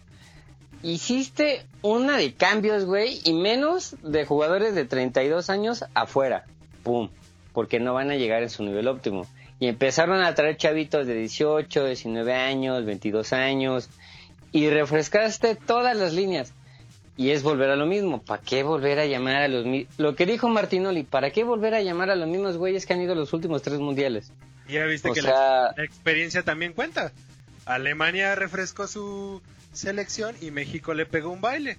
Speaker 4: Hiciste una de cambios, güey, y menos de jugadores de 32 años afuera. Pum. Porque no van a llegar en su nivel óptimo. Y empezaron a traer chavitos de 18, 19 años, 22 años. Y refrescaste todas las líneas. Y es volver a lo mismo. ¿Para qué volver a llamar a los mismos? Lo que dijo Martinoli, ¿para qué volver a llamar a los mismos güeyes que han ido a los últimos tres mundiales?
Speaker 3: Ya viste
Speaker 4: O
Speaker 3: que
Speaker 4: sea-
Speaker 3: la, la experiencia también cuenta. Alemania refrescó su selección y México le pegó un baile.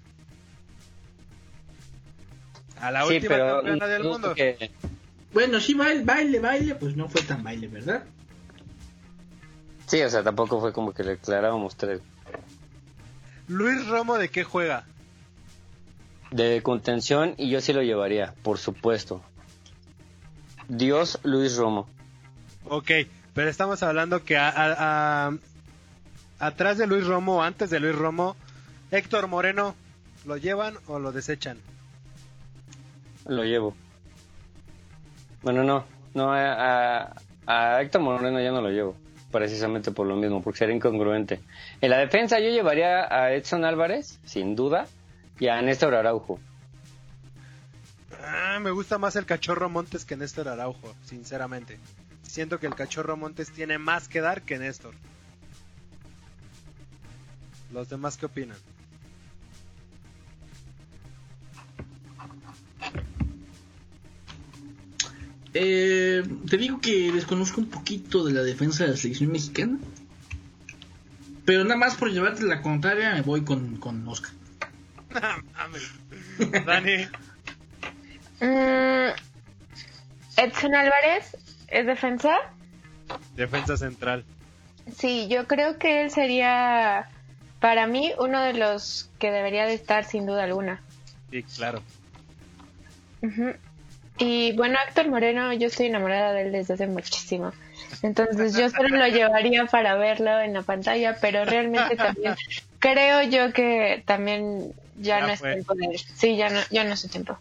Speaker 3: A la
Speaker 4: sí,
Speaker 3: última
Speaker 4: pero
Speaker 3: campeona del mundo.
Speaker 4: que-
Speaker 2: Bueno, sí, baile, baile, baile, pues no fue tan baile, ¿verdad?
Speaker 4: Sí, o sea, tampoco fue como que le declarábamos tres.
Speaker 3: Luis Romo, ¿de qué juega?
Speaker 4: De contención y yo sí lo llevaría, por supuesto. Dios Luis Romo.
Speaker 3: Ok, pero estamos hablando que a- a- a- atrás de Luis Romo, o antes de Luis Romo, Héctor Moreno, ¿lo llevan o lo desechan?
Speaker 4: Lo llevo. Bueno, no, no, a, a- a Héctor Moreno ya no lo llevo. Precisamente por lo mismo, porque sería incongruente. En la defensa yo llevaría a Edson Álvarez, sin duda, y a Néstor Araujo.
Speaker 3: Ah, me gusta más el cachorro Montes que Néstor Araujo, sinceramente. Siento que el cachorro Montes tiene más que dar que Néstor. ¿Los demás qué opinan?
Speaker 2: Eh, te digo que desconozco un poquito de la defensa de la selección mexicana. Pero nada más por llevarte la contraria, me voy con, con Oscar.
Speaker 3: Mames. Dani,
Speaker 5: Mm, Edson Álvarez es defensa.
Speaker 3: defensa central.
Speaker 5: Sí, yo creo que él sería, para mí, uno de los que debería de estar sin duda alguna.
Speaker 3: Sí, claro.
Speaker 5: Y bueno, Héctor Moreno, yo estoy enamorada de él desde hace muchísimo. Entonces yo solo lo llevaría para verlo en la pantalla, pero realmente también creo yo que también ya,
Speaker 3: Ya
Speaker 5: no es
Speaker 3: fue.
Speaker 5: tiempo de él. Sí, ya no, ya no es su tiempo.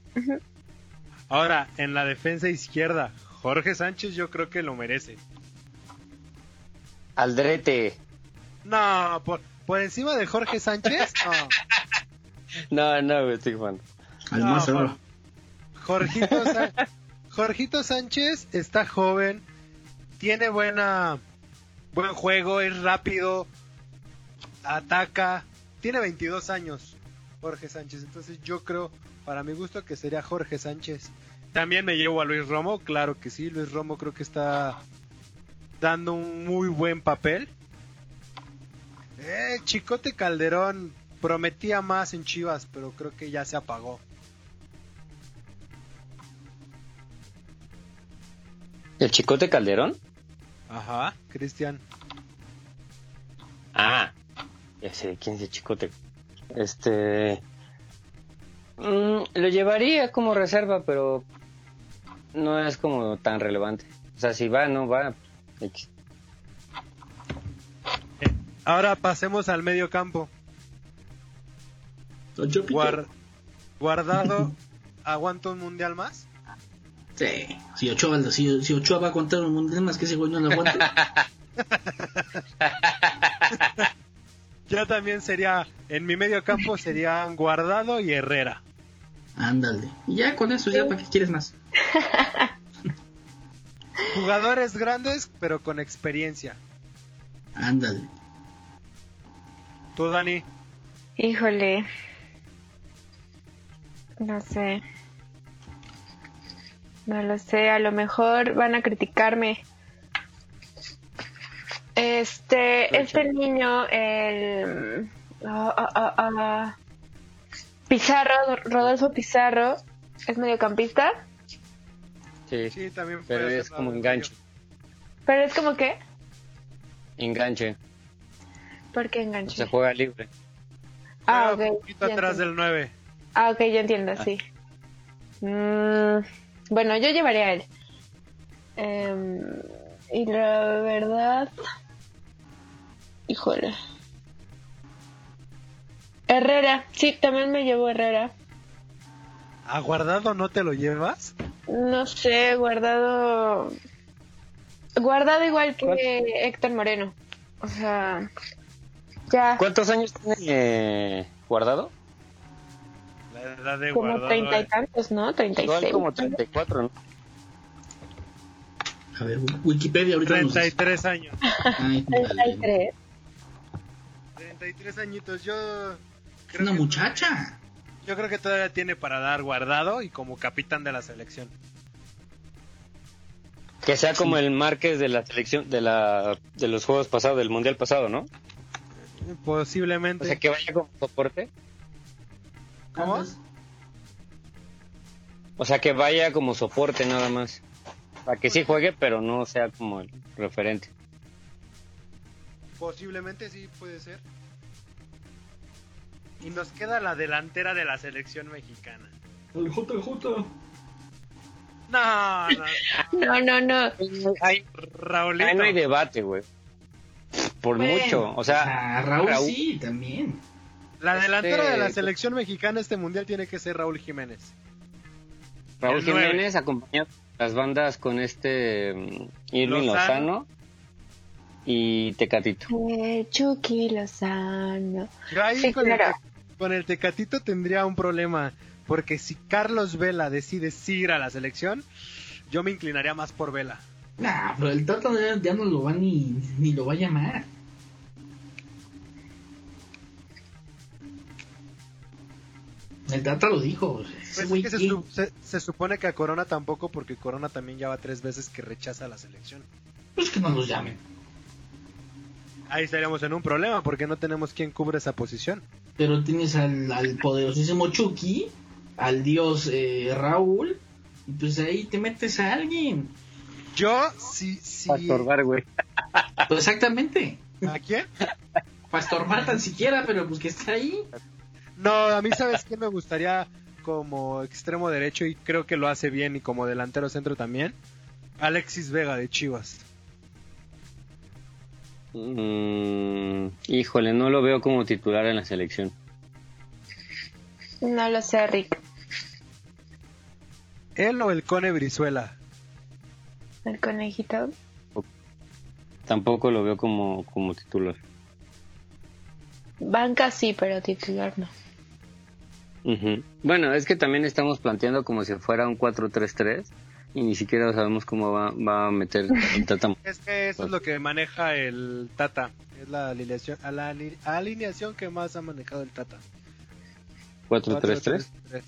Speaker 3: Ahora, en la defensa izquierda, Jorge Sánchez yo creo que lo merece.
Speaker 4: Aldrete.
Speaker 3: No, por, por encima de Jorge Sánchez, no.
Speaker 4: No, no, güey, estoy jugando.
Speaker 2: Al más.
Speaker 3: Jorgito, Jorgito Sánchez está joven, tiene buena buen juego, es rápido, ataca, tiene 22 años Jorge Sánchez, entonces yo creo, para mi gusto, que sería Jorge Sánchez. También me llevo a Luis Romo, claro que sí, Luis Romo creo que está dando un muy buen papel. Eh, Chicote Calderón prometía más en Chivas, pero creo que ya se apagó.
Speaker 4: ¿El Chicote Calderón?
Speaker 3: Ajá, Cristian.
Speaker 4: Ah, ya sé quién es el Chicote. Este. mm, lo llevaría como reserva, pero no es como tan relevante. O sea, si va, no va.
Speaker 3: Ahora pasemos al medio campo. Guar- guardado, ¿aguanta un mundial más?
Speaker 2: Sí, si Ochoa, si, si Ochoa va a aguantar un mundial más que ese güey no lo aguanta.
Speaker 3: Ya también sería, en mi medio campo serían Guardado y Herrera.
Speaker 2: Ándale. Y ya con eso, ya para qué quieres más.
Speaker 3: Jugadores grandes, pero con experiencia.
Speaker 2: Ándale.
Speaker 3: Tú, Dani,
Speaker 5: Híjole. No sé. No lo sé, a lo mejor van a criticarme. Este, este niño, el... ah, ah, ah, ah, Pizarro, Rodolfo Pizarro, es mediocampista,
Speaker 4: Sí,
Speaker 3: sí, también
Speaker 4: pero
Speaker 3: puede
Speaker 4: es
Speaker 3: ser
Speaker 4: como enganche.
Speaker 5: pero es como que,
Speaker 4: Enganche.
Speaker 5: ¿Por qué
Speaker 4: Se juega libre.
Speaker 5: Ah,
Speaker 3: Juega
Speaker 5: ok.
Speaker 3: un poquito atrás
Speaker 5: entiendo.
Speaker 3: del 9.
Speaker 5: Ah, ok, yo entiendo, sí. Mm, bueno, yo llevaría a él. Em, y la verdad... Híjole. Herrera, sí, también me llevo Herrera.
Speaker 3: ¿A Guardado no te lo llevas?
Speaker 5: No sé, guardado... Guardado igual que
Speaker 4: ¿Cuál?
Speaker 5: Héctor Moreno. O sea... Ya,
Speaker 4: ¿Cuántos años tiene eh, guardado?
Speaker 3: La edad de
Speaker 5: como
Speaker 3: Guardado.
Speaker 5: treinta y tantos, ¿no? Treinta y
Speaker 4: Igual
Speaker 5: seis.
Speaker 4: como 34, ¿no?
Speaker 2: A ver, Wikipedia ahorita nos...
Speaker 3: 33 años.
Speaker 2: Ay,
Speaker 5: Treinta y
Speaker 2: dale.
Speaker 5: tres.
Speaker 3: 33 añitos. Yo
Speaker 2: Es
Speaker 3: creo
Speaker 2: una
Speaker 3: que
Speaker 2: muchacha.
Speaker 3: Yo creo que todavía tiene para dar guardado y como capitán de la selección.
Speaker 4: Que sea como el Márquez de la selección, de la de los juegos pasados, del mundial pasado, ¿no?
Speaker 3: Posiblemente.
Speaker 4: O sea, que vaya como soporte.
Speaker 3: ¿Cómo?
Speaker 4: O sea, que vaya como soporte nada más. Para que sí juegue, pero no sea como el referente.
Speaker 3: Posiblemente sí puede ser. Y nos queda la delantera de la selección mexicana.
Speaker 2: El JJ.
Speaker 3: No, no.
Speaker 5: No, no, no.
Speaker 3: Raulito.
Speaker 4: ahí no hay debate, güey. Por
Speaker 2: Bueno,
Speaker 4: mucho. O sea,
Speaker 2: Raúl,
Speaker 4: Raúl.
Speaker 2: sí, también.
Speaker 3: La delantera
Speaker 4: Este-
Speaker 3: de la selección mexicana este mundial tiene que ser Raúl Jiménez.
Speaker 4: Raúl
Speaker 3: el.
Speaker 4: Jiménez acompañado las bandas con este mm, Irving
Speaker 3: Lozano.
Speaker 4: Lozano y Tecatito.
Speaker 5: Eh, Chucky Lozano.
Speaker 3: Yo ahí
Speaker 5: Sí,
Speaker 3: con, el, con el Tecatito tendría un problema. Porque si Carlos Vela decide ir a la selección, yo me inclinaría más por Vela.
Speaker 2: Nah, pero el Tata ya, ya no lo va ni, ni lo va a llamar. El Tata lo dijo.
Speaker 3: Pues es que se,
Speaker 2: ¿qué?
Speaker 3: su- se- se supone que a Corona tampoco, porque Corona también ya va tres veces que rechaza la selección.
Speaker 2: Pues que no los llamen.
Speaker 3: Ahí estaríamos en un problema, porque no tenemos quien cubre esa posición.
Speaker 2: Pero tienes al, al poderosísimo Chucky, al dios eh, Raúl, y pues ahí te metes a alguien.
Speaker 3: Yo, sí, sí.
Speaker 4: Para estorbar, güey.
Speaker 2: Pues exactamente.
Speaker 3: ¿A quién?
Speaker 2: Para estorbar tan siquiera, pero pues que esté ahí.
Speaker 3: No, a mí, ¿sabes quién me gustaría como extremo derecho y creo que lo hace bien y como delantero centro también? Alexis Vega de Chivas.
Speaker 4: Mm, híjole, no lo veo como titular en la selección.
Speaker 5: No lo sé, Rick.
Speaker 3: ¿Él o el Cone Brizuela?
Speaker 5: El conejito.
Speaker 4: Tampoco lo veo como, como titular.
Speaker 5: Banca sí, pero titular no.
Speaker 4: Ujú. Bueno, es que también estamos planteando como si fuera un 4-3-3 y ni siquiera sabemos cómo va, va a meter el Tata.
Speaker 3: Es que eso es lo que maneja el Tata. Es la alineación, a la ali- alineación que más ha manejado el Tata.
Speaker 4: 4-3-3.
Speaker 3: 4-3-3.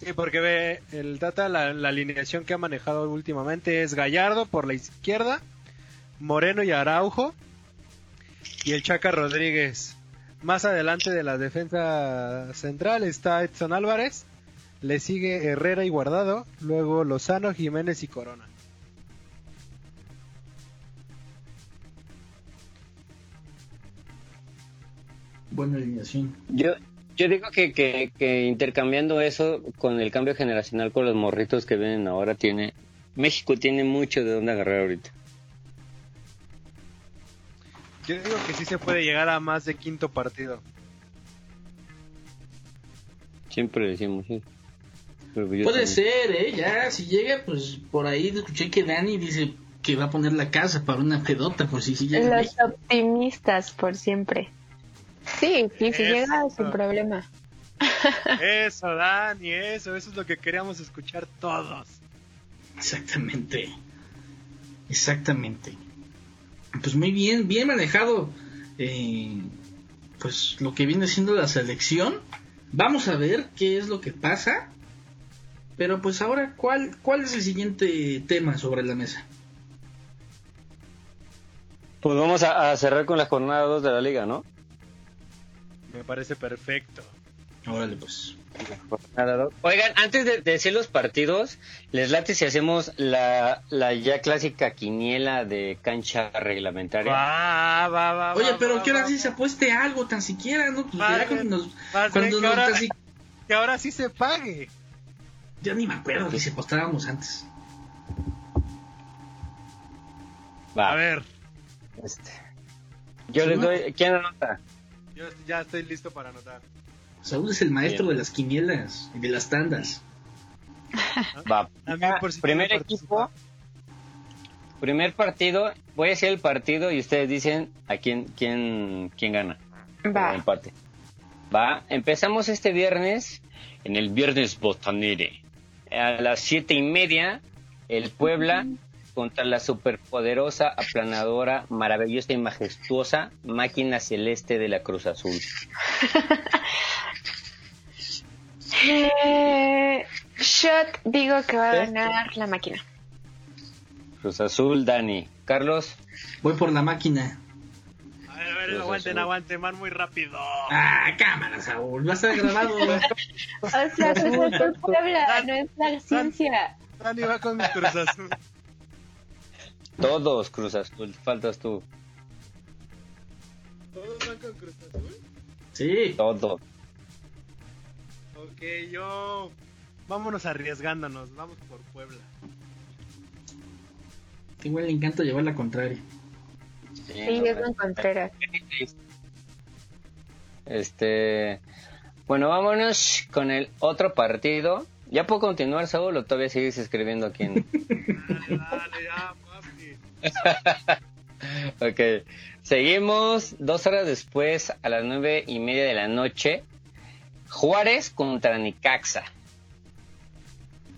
Speaker 3: Sí, porque ve, el Tata, la, la alineación que ha manejado últimamente es Gallardo por la izquierda, Moreno y Araujo, y el Chaca Rodríguez. Más adelante de la defensa central está Edson Álvarez, le sigue Herrera y Guardado, luego Lozano, Jiménez y Corona.
Speaker 2: Buena alineación.
Speaker 4: Yo, yo digo que, que, que intercambiando eso con el cambio generacional con los morritos que vienen ahora, tiene México tiene mucho de dónde agarrar ahorita.
Speaker 3: Yo digo que sí se puede llegar a más de quinto partido.
Speaker 4: Siempre decimos, sí.
Speaker 2: Puede
Speaker 4: también.
Speaker 2: ser, ¿eh? Ya, si llega, pues por ahí escuché que Dani dice que va a poner la casa para una pedota, por si sí llega.
Speaker 5: Los optimistas por siempre. Sí, sí, si
Speaker 3: Eso.
Speaker 5: llega sin problema.
Speaker 3: Eso, Dani, eso, eso es lo que queríamos escuchar todos.
Speaker 2: Exactamente. Exactamente. Pues muy bien, bien manejado. eh, pues lo que viene siendo la selección. Vamos a ver qué es lo que pasa. Pero pues ahora, ¿cuál, cuál es el siguiente tema sobre la mesa?
Speaker 4: Pues vamos a, a cerrar con la jornada 2 de la liga, ¿no?
Speaker 3: Me parece perfecto.
Speaker 2: Órale, pues.
Speaker 4: Oigan, antes de, de decir los partidos, les late si hacemos la, la ya clásica quiniela de cancha reglamentaria.
Speaker 3: Va, va, va.
Speaker 2: Oye,
Speaker 3: va,
Speaker 2: pero
Speaker 3: va,
Speaker 2: que ahora
Speaker 3: va,
Speaker 2: sí se apueste algo tan siquiera, ¿no? Pues ya cuando nos, cuando
Speaker 3: que
Speaker 2: nos
Speaker 3: ahora,
Speaker 2: casi-
Speaker 3: que ahora sí se pague.
Speaker 2: Ya ni me acuerdo que se apostábamos antes.
Speaker 4: Va,
Speaker 3: A ver,
Speaker 4: este. Yo
Speaker 2: Sí,
Speaker 4: les doy. ¿Quién anota?
Speaker 3: yo ya estoy listo para anotar.
Speaker 2: Saúl es el maestro
Speaker 4: Bien.
Speaker 2: de las quinielas y de las tandas.
Speaker 4: Va.
Speaker 3: También por si
Speaker 4: primer equipo. Primer partido. Voy a decir el partido y ustedes dicen a quién, quién, quién gana.
Speaker 5: Va.
Speaker 4: empate. Va. Empezamos este viernes. En el viernes botanere. A las siete y media. El Puebla contra la superpoderosa, aplanadora, maravillosa y majestuosa máquina celeste de la Cruz Azul.
Speaker 5: Eh, shot, digo que va a ganar la máquina.
Speaker 4: Cruz Azul, Dani. Carlos.
Speaker 2: Voy por la máquina.
Speaker 3: A ver, a ver,
Speaker 4: Cruz
Speaker 3: aguanten,
Speaker 4: Azul.
Speaker 3: aguanten, van muy rápido.
Speaker 2: Ah, cámara, Saúl. A estar grabado.
Speaker 5: O sea, Cruz Azul Puebla, no es la ciencia.
Speaker 3: Dani va con mi Cruz Azul.
Speaker 4: Todos Cruz Azul. Faltas tú.
Speaker 3: ¿Todos van con Cruz Azul?
Speaker 2: sí.
Speaker 4: Todos.
Speaker 3: Ok, yo... Vámonos arriesgándonos, vamos por Puebla.
Speaker 2: Igual le encanta llevar la contraria.
Speaker 4: Sí,
Speaker 5: Sí,
Speaker 4: no,
Speaker 5: es Don Contreras.
Speaker 4: Este. Bueno, vámonos con el otro partido. ¿Ya puedo continuar, Saúl, o todavía sigues escribiendo aquí en.?
Speaker 3: Dale, dale, ya.
Speaker 4: ok. Seguimos dos horas después, a las nueve y media de la noche. Juárez contra Nicaxa.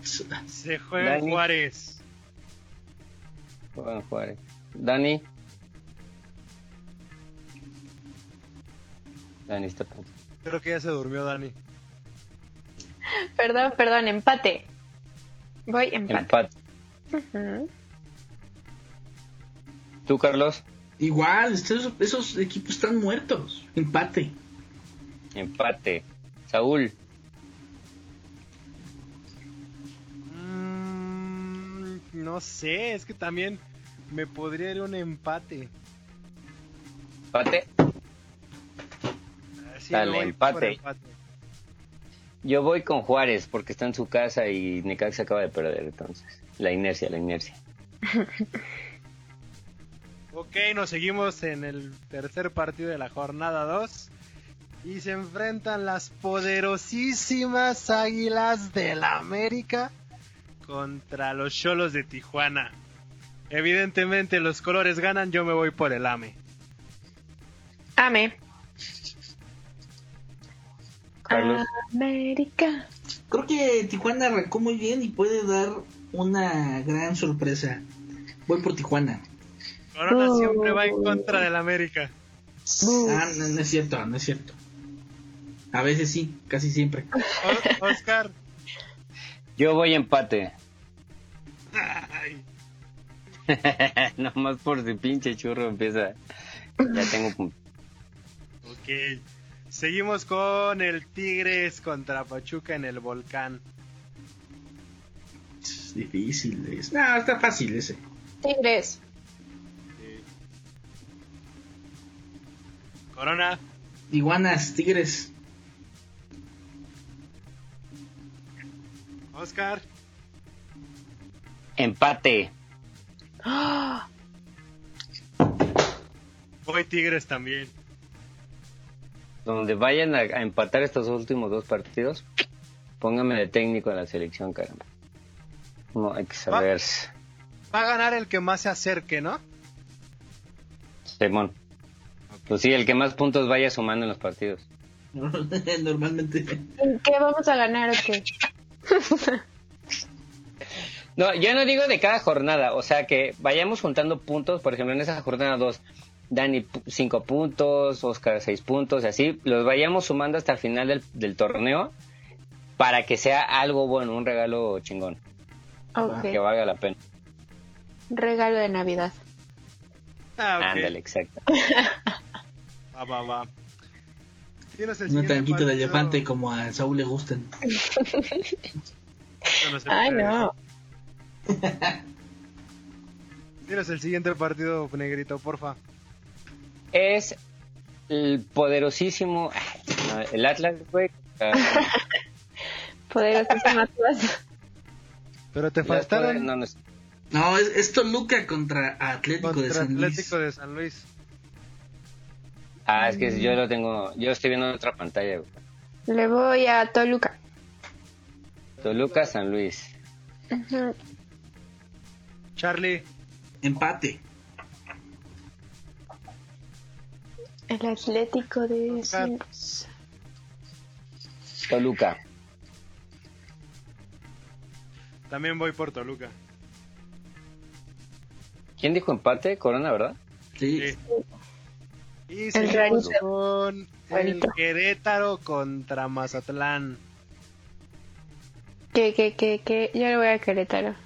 Speaker 3: Se juega en. Juárez.
Speaker 4: Juegan Juárez. Dani. Dani está.
Speaker 3: Creo que ya se durmió Dani.
Speaker 5: Perdón, perdón, empate. Voy empate.
Speaker 4: ¿Tú, Carlos?
Speaker 2: Igual, esos, esos equipos están muertos. Empate.
Speaker 4: Empate. Saúl.
Speaker 3: Mm, no sé, es que también me podría ir un empate.
Speaker 4: ¿Empate?
Speaker 3: Así
Speaker 4: Dale, empate.
Speaker 3: empate.
Speaker 4: Yo voy con Juárez porque está en su casa y Necaxa acaba de perder, entonces. La inercia, la inercia.
Speaker 3: Ok, nos seguimos en el tercer partido de la jornada 2. Y se enfrentan las poderosísimas Águilas del la América contra los Cholos de Tijuana. Evidentemente los colores ganan, yo me voy por el AME.
Speaker 5: Ame.
Speaker 4: Carlos.
Speaker 5: América.
Speaker 2: Creo que Tijuana arrancó muy bien y puede dar una gran sorpresa. Voy por Tijuana.
Speaker 3: Corona
Speaker 5: Oh.
Speaker 3: siempre va en contra del América.
Speaker 2: Ah, no, no es cierto, no es cierto. A veces sí, casi siempre.
Speaker 3: O- Oscar.
Speaker 4: Yo voy empate. Nomás por si pinche churro empieza. Ya tengo punto.
Speaker 3: ok. Seguimos con el Tigres contra Pachuca en el volcán.
Speaker 2: Es difícil. Es... No, está fácil ese.
Speaker 5: Tigres.
Speaker 3: Corona.
Speaker 2: Iguanas, Tigres.
Speaker 3: Oscar.
Speaker 4: Empate.
Speaker 5: ¡Ah!
Speaker 3: Voy Tigres también.
Speaker 4: Donde vayan a, a empatar estos últimos dos partidos, póngame de técnico en la selección, caramba. No, hay que saber.
Speaker 3: Va a ganar el que más se acerque, ¿no?
Speaker 4: Simón. Pues sí, el que más puntos vaya sumando en los partidos.
Speaker 2: Normalmente.
Speaker 5: ¿Qué vamos a ganar o qué?
Speaker 4: No, yo no digo de cada jornada, o sea que vayamos juntando puntos, por ejemplo en esa jornada 2, Dani 5 puntos, Oscar 6 puntos, y así, los vayamos sumando hasta el final del, del torneo para que sea algo bueno, un regalo chingón,
Speaker 5: Ok.
Speaker 4: que valga la pena.
Speaker 5: Regalo de Navidad.
Speaker 3: Ah, ok.
Speaker 4: Ándale, exacto.
Speaker 3: Va, va, va. Tienes el
Speaker 2: Un tanquito de elefante como a Saúl le gustan.
Speaker 3: Yo no sé
Speaker 5: Ay, no.
Speaker 3: Tienes el siguiente partido, negrito, porfa.
Speaker 4: Es el poderosísimo, no, el Atlas, güey.
Speaker 5: Poderosísima Atlas.
Speaker 3: Pero te faltaron
Speaker 4: no, no es-
Speaker 2: No, es, es Toluca contra Atlético de
Speaker 3: contra
Speaker 2: San Luis.
Speaker 3: Atlético de San Luis.
Speaker 4: Ah, es que yo lo tengo, yo estoy viendo en otra pantalla, güey.
Speaker 5: Le voy a Toluca.
Speaker 4: Toluca, San Luis.
Speaker 3: Charlie,
Speaker 2: Empate.
Speaker 5: El Atlético de. San Luis.
Speaker 4: Toluca.
Speaker 3: también voy por Toluca.
Speaker 4: ¿Quién dijo empate? Corona, ¿verdad?
Speaker 2: Sí.
Speaker 3: Sí. Y
Speaker 5: El
Speaker 3: seguimos con el. Querétaro contra Mazatlán.
Speaker 5: ¿Qué, qué, qué, qué? Yo le voy a Querétaro.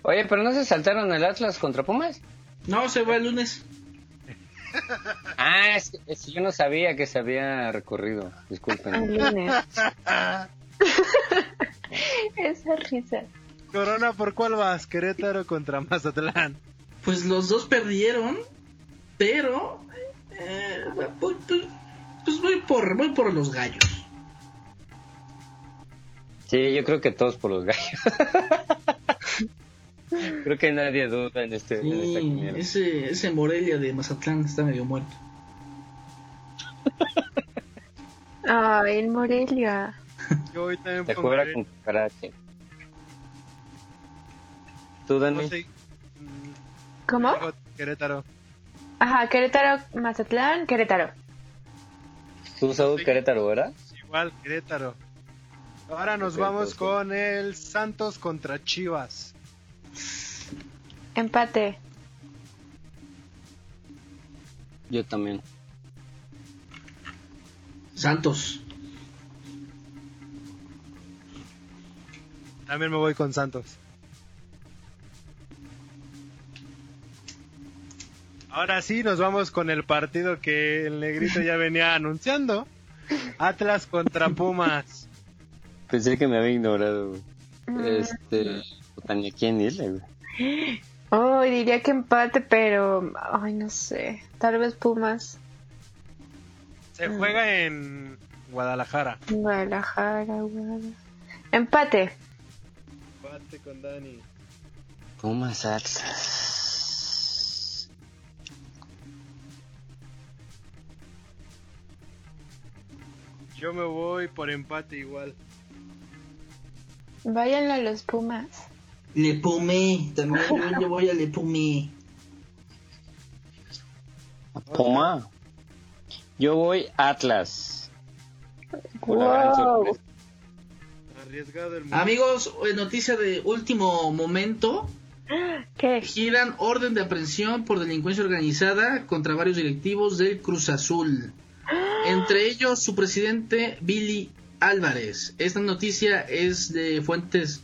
Speaker 4: Oye, pero no se saltaron el Atlas contra Pumas.
Speaker 2: No, se va el lunes.
Speaker 4: Ah, es, es que yo no sabía que se había recorrido. Disculpen.
Speaker 5: El lunes. Esa risa.
Speaker 3: Corona, ¿por cuál vas? Querétaro contra Mazatlán.
Speaker 2: Pues los dos perdieron, pero eh, voy- pues, pues voy por voy por los gallos.
Speaker 4: Sí, yo creo que todos por los gallos. creo que nadie duda en, este, en esta
Speaker 2: Sí, ese ese Morelia de Mazatlán está medio muerto.
Speaker 5: Ay, el Morelia.
Speaker 3: Yo voy también
Speaker 4: Se
Speaker 3: por
Speaker 4: juega con karate. ¿Tú, Dani?
Speaker 5: ¿Cómo?
Speaker 3: Querétaro.
Speaker 5: Ajá, Querétaro, Mazatlán, Querétaro.
Speaker 4: ¿Tú, Saúl, Querétaro, verdad?
Speaker 3: Igual, Querétaro. Ahora nos
Speaker 4: Perfecto,
Speaker 3: vamos
Speaker 4: sí.
Speaker 3: con el Santos contra Chivas.
Speaker 5: Empate.
Speaker 4: Yo también.
Speaker 2: Santos.
Speaker 3: También me voy con Santos. Ahora sí, nos vamos con el partido que el negrito ya venía anunciando. Atlas contra Pumas.
Speaker 4: Pensé que me había ignorado. güey.
Speaker 5: Mm,
Speaker 4: Este, este, puta, ni a quién güey.
Speaker 5: Oh, diría que empate, pero. Ay, no sé. Tal vez Pumas.
Speaker 3: Se juega en Guadalajara.
Speaker 5: Guadalajara, Guadalajara. Empate.
Speaker 3: Empate con Dani.
Speaker 4: Pumas Atlas.
Speaker 3: Yo me voy por empate igual.
Speaker 5: Váyanlo a los Pumas.
Speaker 2: Le Pumé, también yo, voy a Le Pumé.
Speaker 4: Puma. Yo voy Atlas.
Speaker 5: Wow.
Speaker 4: sorpresa.
Speaker 3: Arriesgado el
Speaker 2: Amigos, eh, noticia de último momento.
Speaker 5: ¿Qué?
Speaker 2: Giran orden de aprehensión por delincuencia organizada contra varios directivos del Cruz Azul. Entre ellos su presidente Billy Álvarez. Esta noticia es de fuentes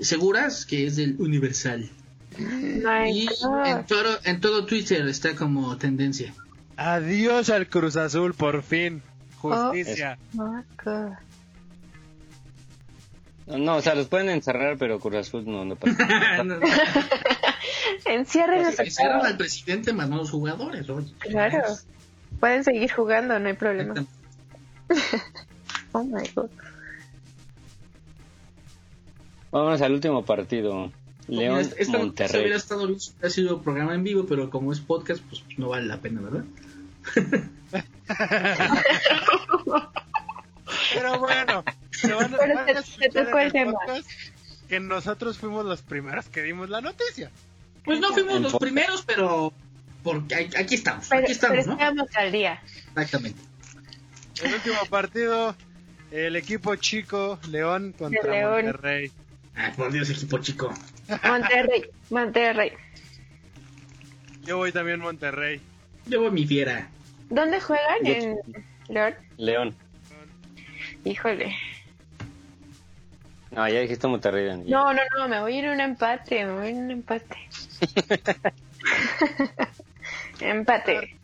Speaker 2: seguras, que es del Universal.
Speaker 5: My
Speaker 2: Y en todo, en todo Twitter está como tendencia.
Speaker 3: Adiós al Cruz Azul, por fin. Justicia.
Speaker 5: God.
Speaker 4: No, no, o sea, los pueden encerrar, pero Cruz Azul no, no pasa.
Speaker 2: Encierran
Speaker 5: todos.
Speaker 2: al presidente más no a los jugadores. oye.
Speaker 5: Claro. Pueden seguir jugando, no hay problema. Oh my God.
Speaker 4: Vámonos al último partido. León
Speaker 2: Esta- esta
Speaker 4: Monterrey.
Speaker 2: hubiera estado bien hubiera sido programa en vivo, pero como es podcast, pues no vale la pena, ¿verdad?
Speaker 3: Pero bueno, se van
Speaker 5: Pero
Speaker 3: van a
Speaker 5: tocó el tema.
Speaker 3: que nosotros fuimos los primeros que dimos la noticia.
Speaker 2: Pues no fuimos los primeros, pero porque aquí estamos,
Speaker 5: Pero,
Speaker 2: aquí estamos,
Speaker 5: pero
Speaker 2: ¿no?
Speaker 5: estamos al día.
Speaker 2: Exactamente.
Speaker 3: El último partido, el equipo chico León contra
Speaker 5: León.
Speaker 3: Monterrey.
Speaker 2: Ay, por Dios, equipo chico.
Speaker 5: Monterrey, Monterrey.
Speaker 3: Yo voy también Monterrey.
Speaker 2: Yo voy mi fiera.
Speaker 5: ¿Dónde juegan? En Lord.
Speaker 4: León.
Speaker 5: Híjole.
Speaker 4: No, ya dijiste Monterrey.
Speaker 5: No, no, no, me voy a ir a un empate, me voy a ir a un empate. empate.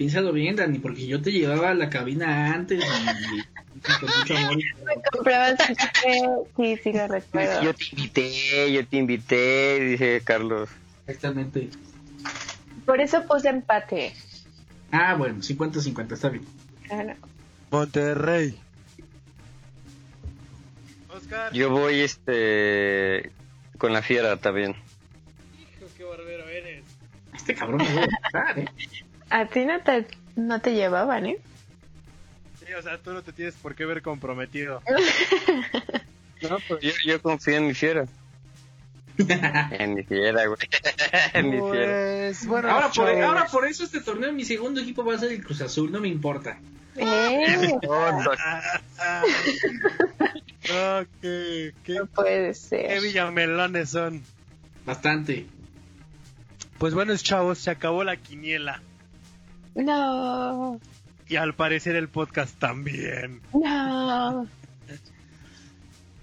Speaker 2: Piénsalo bien, Dani, porque yo te llevaba a la cabina antes y, con mucho amor.
Speaker 5: Me comprabas café. Sí, sí, lo recuerdo.
Speaker 4: Yo te invité, yo te invité, dice Carlos.
Speaker 2: Exactamente.
Speaker 5: Por eso puse empate.
Speaker 2: Ah, bueno, 50-50, está bien.
Speaker 5: Claro.
Speaker 3: Monterrey. Oscar.
Speaker 4: Yo voy este con la fiera también.
Speaker 2: Este cabrón me a ¿eh?
Speaker 5: A ti no te, no te llevaban, ¿eh?
Speaker 3: Sí, o sea, tú no te tienes por qué ver comprometido.
Speaker 4: No, pues yo, yo confío en mi fiera. En mi fiera, güey. en mi fiera.
Speaker 3: Pues, bueno,
Speaker 2: Ahora por, ahora por eso este torneo, mi segundo equipo va a ser el Cruz Azul, no me importa.
Speaker 5: Eh.
Speaker 3: No, qué, qué,
Speaker 5: no puede
Speaker 3: qué
Speaker 5: ser.
Speaker 3: villamelones son.
Speaker 2: Bastante.
Speaker 3: Pues bueno, chavos, se acabó la quiniela.
Speaker 5: No,
Speaker 3: Y al parecer el podcast también.
Speaker 5: no.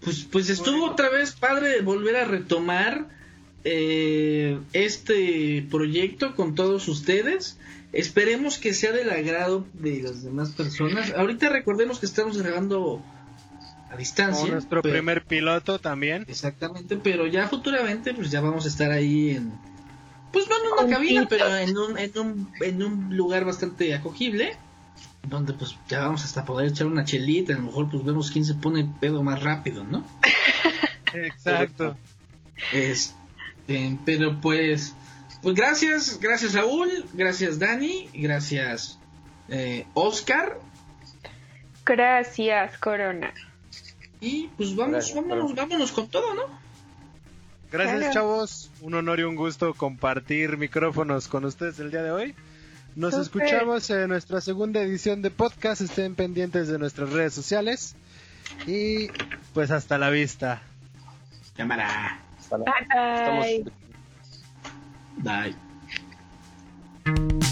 Speaker 2: Pues, pues estuvo otra vez padre volver a retomar eh, este proyecto con todos ustedes. Esperemos que sea del agrado de las demás personas. Ahorita recordemos que estamos grabando a distancia.
Speaker 3: Como nuestro
Speaker 2: pero-
Speaker 3: primer piloto también.
Speaker 2: Exactamente, pero ya futuramente pues ya vamos a estar ahí en... Pues no en una cabina, pero en un, en, un, en un lugar bastante acogible. Donde pues ya vamos hasta poder echar una chelita. A lo mejor pues vemos quién se pone pedo más rápido, ¿no?
Speaker 3: Exacto.
Speaker 2: Este, pero pues, pues gracias, gracias Raúl, gracias Dani, gracias eh, Oscar
Speaker 5: Gracias, Corona.
Speaker 2: y pues vamos,
Speaker 4: Gracias,
Speaker 2: vámonos, vámonos con todo, ¿no?
Speaker 3: Gracias, chavos. Un honor y un gusto compartir micrófonos con ustedes el día de hoy. Nos escuchamos en nuestra segunda edición de podcast. Estén pendientes de nuestras redes sociales. Y pues hasta la vista.
Speaker 2: Cámara,
Speaker 4: Estamos-
Speaker 5: Bye.
Speaker 2: bye.